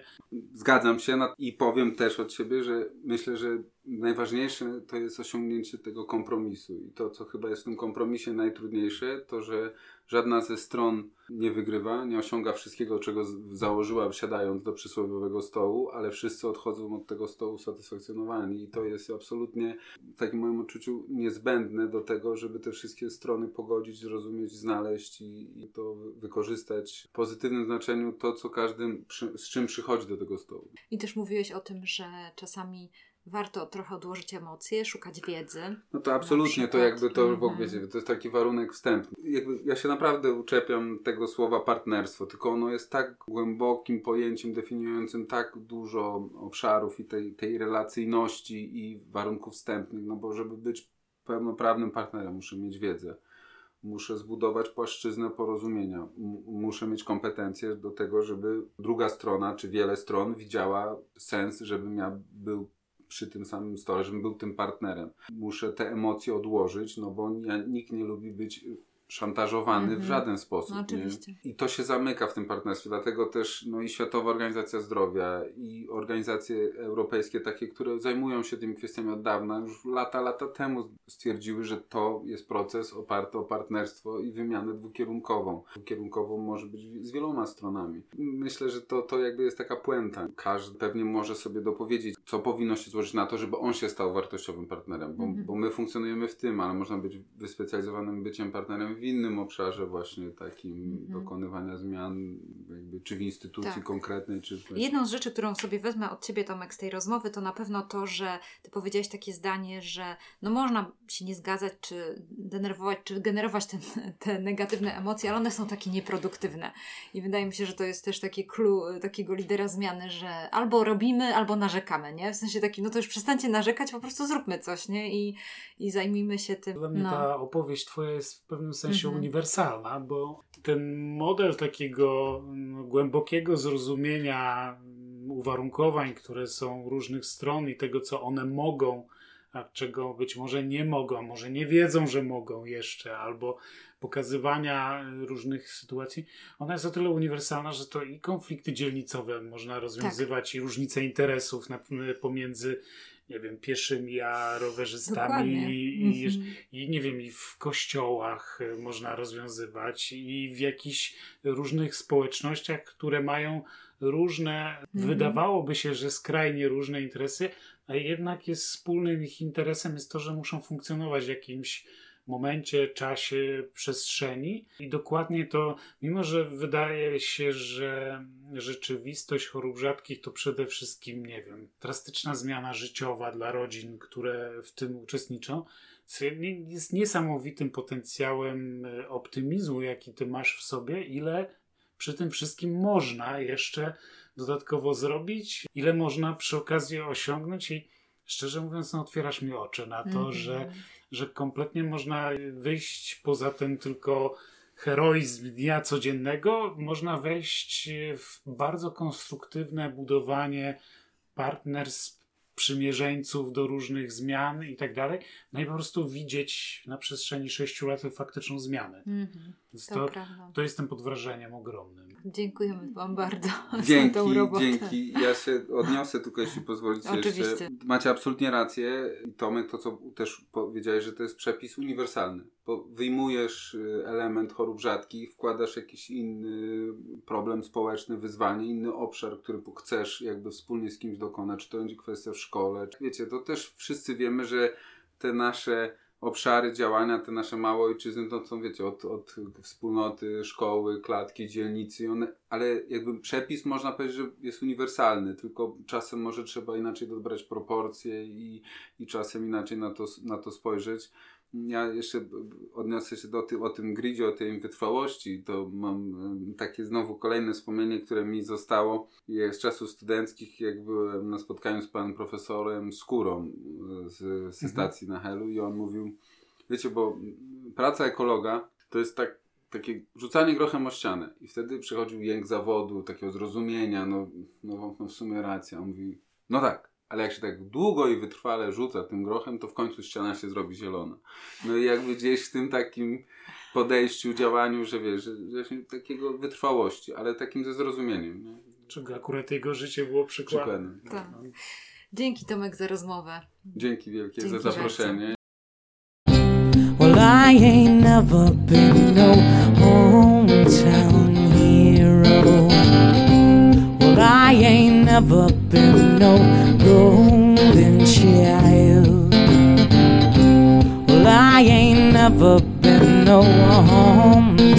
Zgadzam się i powiem też od siebie, że myślę, że najważniejsze to jest osiągnięcie tego kompromisu. I to, co chyba jest w tym kompromisie najtrudniejsze, to że żadna ze stron nie wygrywa, nie osiąga wszystkiego, czego założyła, siadając do przysłowiowego stołu, ale wszyscy odchodzą od tego stołu satysfakcjonowani. I to jest absolutnie, w takim moim odczuciu, niezbędne do tego, żeby te wszystkie strony pogodzić, zrozumieć, znaleźć i, i to wy- wykorzystać w pozytywnym znaczeniu to, co każdy, przy, z czym przychodzi do tego stołu. I też mówiłeś o tym, że czasami warto trochę odłożyć emocje, szukać wiedzy. No to absolutnie, to jakby to w ogóle, Mhm. wiecie, to jest taki warunek wstępny. Jakby ja się naprawdę uczepiam tego słowa partnerstwo, tylko ono jest tak głębokim pojęciem definiującym tak dużo obszarów i tej, tej relacyjności i warunków wstępnych, no bo żeby być pełnoprawnym partnerem muszę mieć wiedzę. Muszę zbudować płaszczyznę porozumienia. Muszę mieć kompetencje do tego, żeby druga strona, czy wiele stron widziała sens, żebym ja był przy tym samym stole, żebym był tym partnerem. Muszę te emocje odłożyć, no bo nikt nie lubi być szantażowany Mhm. w żaden sposób. No nie? oczywiście. I to się zamyka w tym partnerstwie, dlatego też no i Światowa Organizacja Zdrowia i organizacje europejskie takie, które zajmują się tymi kwestiami od dawna, już lata, lata temu stwierdziły, że to jest proces oparty o partnerstwo i wymianę dwukierunkową. Dwukierunkową może być z wieloma stronami. Myślę, że to, to jakby jest taka puenta. Każdy pewnie może sobie dopowiedzieć, co powinno się złożyć na to, żeby on się stał wartościowym partnerem, bo, Mhm. bo my funkcjonujemy w tym, ale można być wyspecjalizowanym byciem partnerem w innym obszarze właśnie takim Mhm. dokonywania zmian, jakby czy w instytucji Tak. konkretnej, czy... Jedną z rzeczy, którą sobie wezmę od Ciebie, Tomek, z tej rozmowy, to na pewno to, że Ty powiedziałeś takie zdanie, że no można się nie zgadzać, czy denerwować, czy generować te, te negatywne emocje, ale one są takie nieproduktywne. I wydaje mi się, że to jest też takie clue takiego lidera zmiany, że albo robimy, albo narzekamy, nie? W sensie takim, no to już przestańcie narzekać, po prostu zróbmy coś, nie? I, i zajmijmy się tym. Dla mnie no. ta opowieść twoja jest w pewnym sensie Mhm. uniwersalna, bo ten model takiego mm, głębokiego zrozumienia mm, uwarunkowań, które są różnych stron i tego, co one mogą, a czego być może nie mogą, a może nie wiedzą, że mogą jeszcze, albo pokazywania y, różnych sytuacji, ona jest o tyle uniwersalna, że to i konflikty dzielnicowe można rozwiązywać, i różnice interesów na, pomiędzy nie wiem, pieszymi a rowerzystami i, Mhm. i nie wiem, i w kościołach y, można rozwiązywać, i w jakichś różnych społecznościach, które mają różne, wydawałoby się, że skrajnie różne interesy, a jednak jest wspólnym ich interesem jest to, że muszą funkcjonować w jakimś momencie, czasie, przestrzeni. I dokładnie to, mimo że wydaje się, że rzeczywistość chorób rzadkich to przede wszystkim, nie wiem, drastyczna zmiana życiowa dla rodzin, które w tym uczestniczą, jest niesamowitym potencjałem e, optymizmu, jaki ty masz w sobie, ile przy tym wszystkim można jeszcze dodatkowo zrobić, ile można przy okazji osiągnąć i szczerze mówiąc, no, otwierasz mi oczy na to, Mhm. że, że kompletnie można wyjść poza tym tylko heroizm dnia codziennego można wejść w bardzo konstruktywne budowanie partnerstw, przymierzeńców do różnych zmian i tak dalej. No i po prostu widzieć na przestrzeni sześciu lat faktyczną zmianę. Mhm, Więc to to, to jestem pod wrażeniem ogromnym. Dziękujemy Wam bardzo [laughs] za Dzięki, tą robotę. dzięki. Ja się odniosę tylko, jeśli pozwolicie Oczywiście. jeszcze. Macie absolutnie rację. I Tomek, to co też powiedziałeś, że to jest przepis uniwersalny. Bo wyjmujesz y, element chorób rzadkich, wkładasz jakiś inny problem społeczny, wyzwanie, inny obszar, który chcesz jakby wspólnie z kimś dokonać. Czy to będzie kwestia w szkole. Wiecie, to też wszyscy wiemy, że te nasze obszary działania, te nasze małe ojczyzny, to są, wiecie, od, od wspólnoty, szkoły, klatki, dzielnicy, one, ale jakby przepis można powiedzieć, że jest uniwersalny, tylko czasem może trzeba inaczej dobrać proporcje i, i czasem inaczej na to, na to spojrzeć. Ja jeszcze odniosę się do ty, o tym gridzie, o tej wytrwałości. To mam takie znowu kolejne wspomnienie, które mi zostało z czasów studenckich, jak byłem na spotkaniu z panem profesorem Skórą e, z, ze stacji na Helu i on mówił, wiecie, bo praca ekologa to jest tak, takie rzucanie grochem o ścianę i wtedy przychodził jęk zawodu, takiego zrozumienia, no, no, no w sumie racja. On mówi, no tak, ale jak się tak długo i wytrwale rzuca tym grochem, to w końcu ściana się zrobi zielona. No i jakby gdzieś w tym takim podejściu, działaniu, że wiesz, że, że takiego wytrwałości, ale takim ze zrozumieniem. Nie? Czego akurat jego życie było przykładem. Przykładem. Tak. Dzięki Tomek za rozmowę. Dzięki wielkie Dzięki za zaproszenie. Well, I ain't never been no hometown never been no golden child. Well, I ain't never been no hometown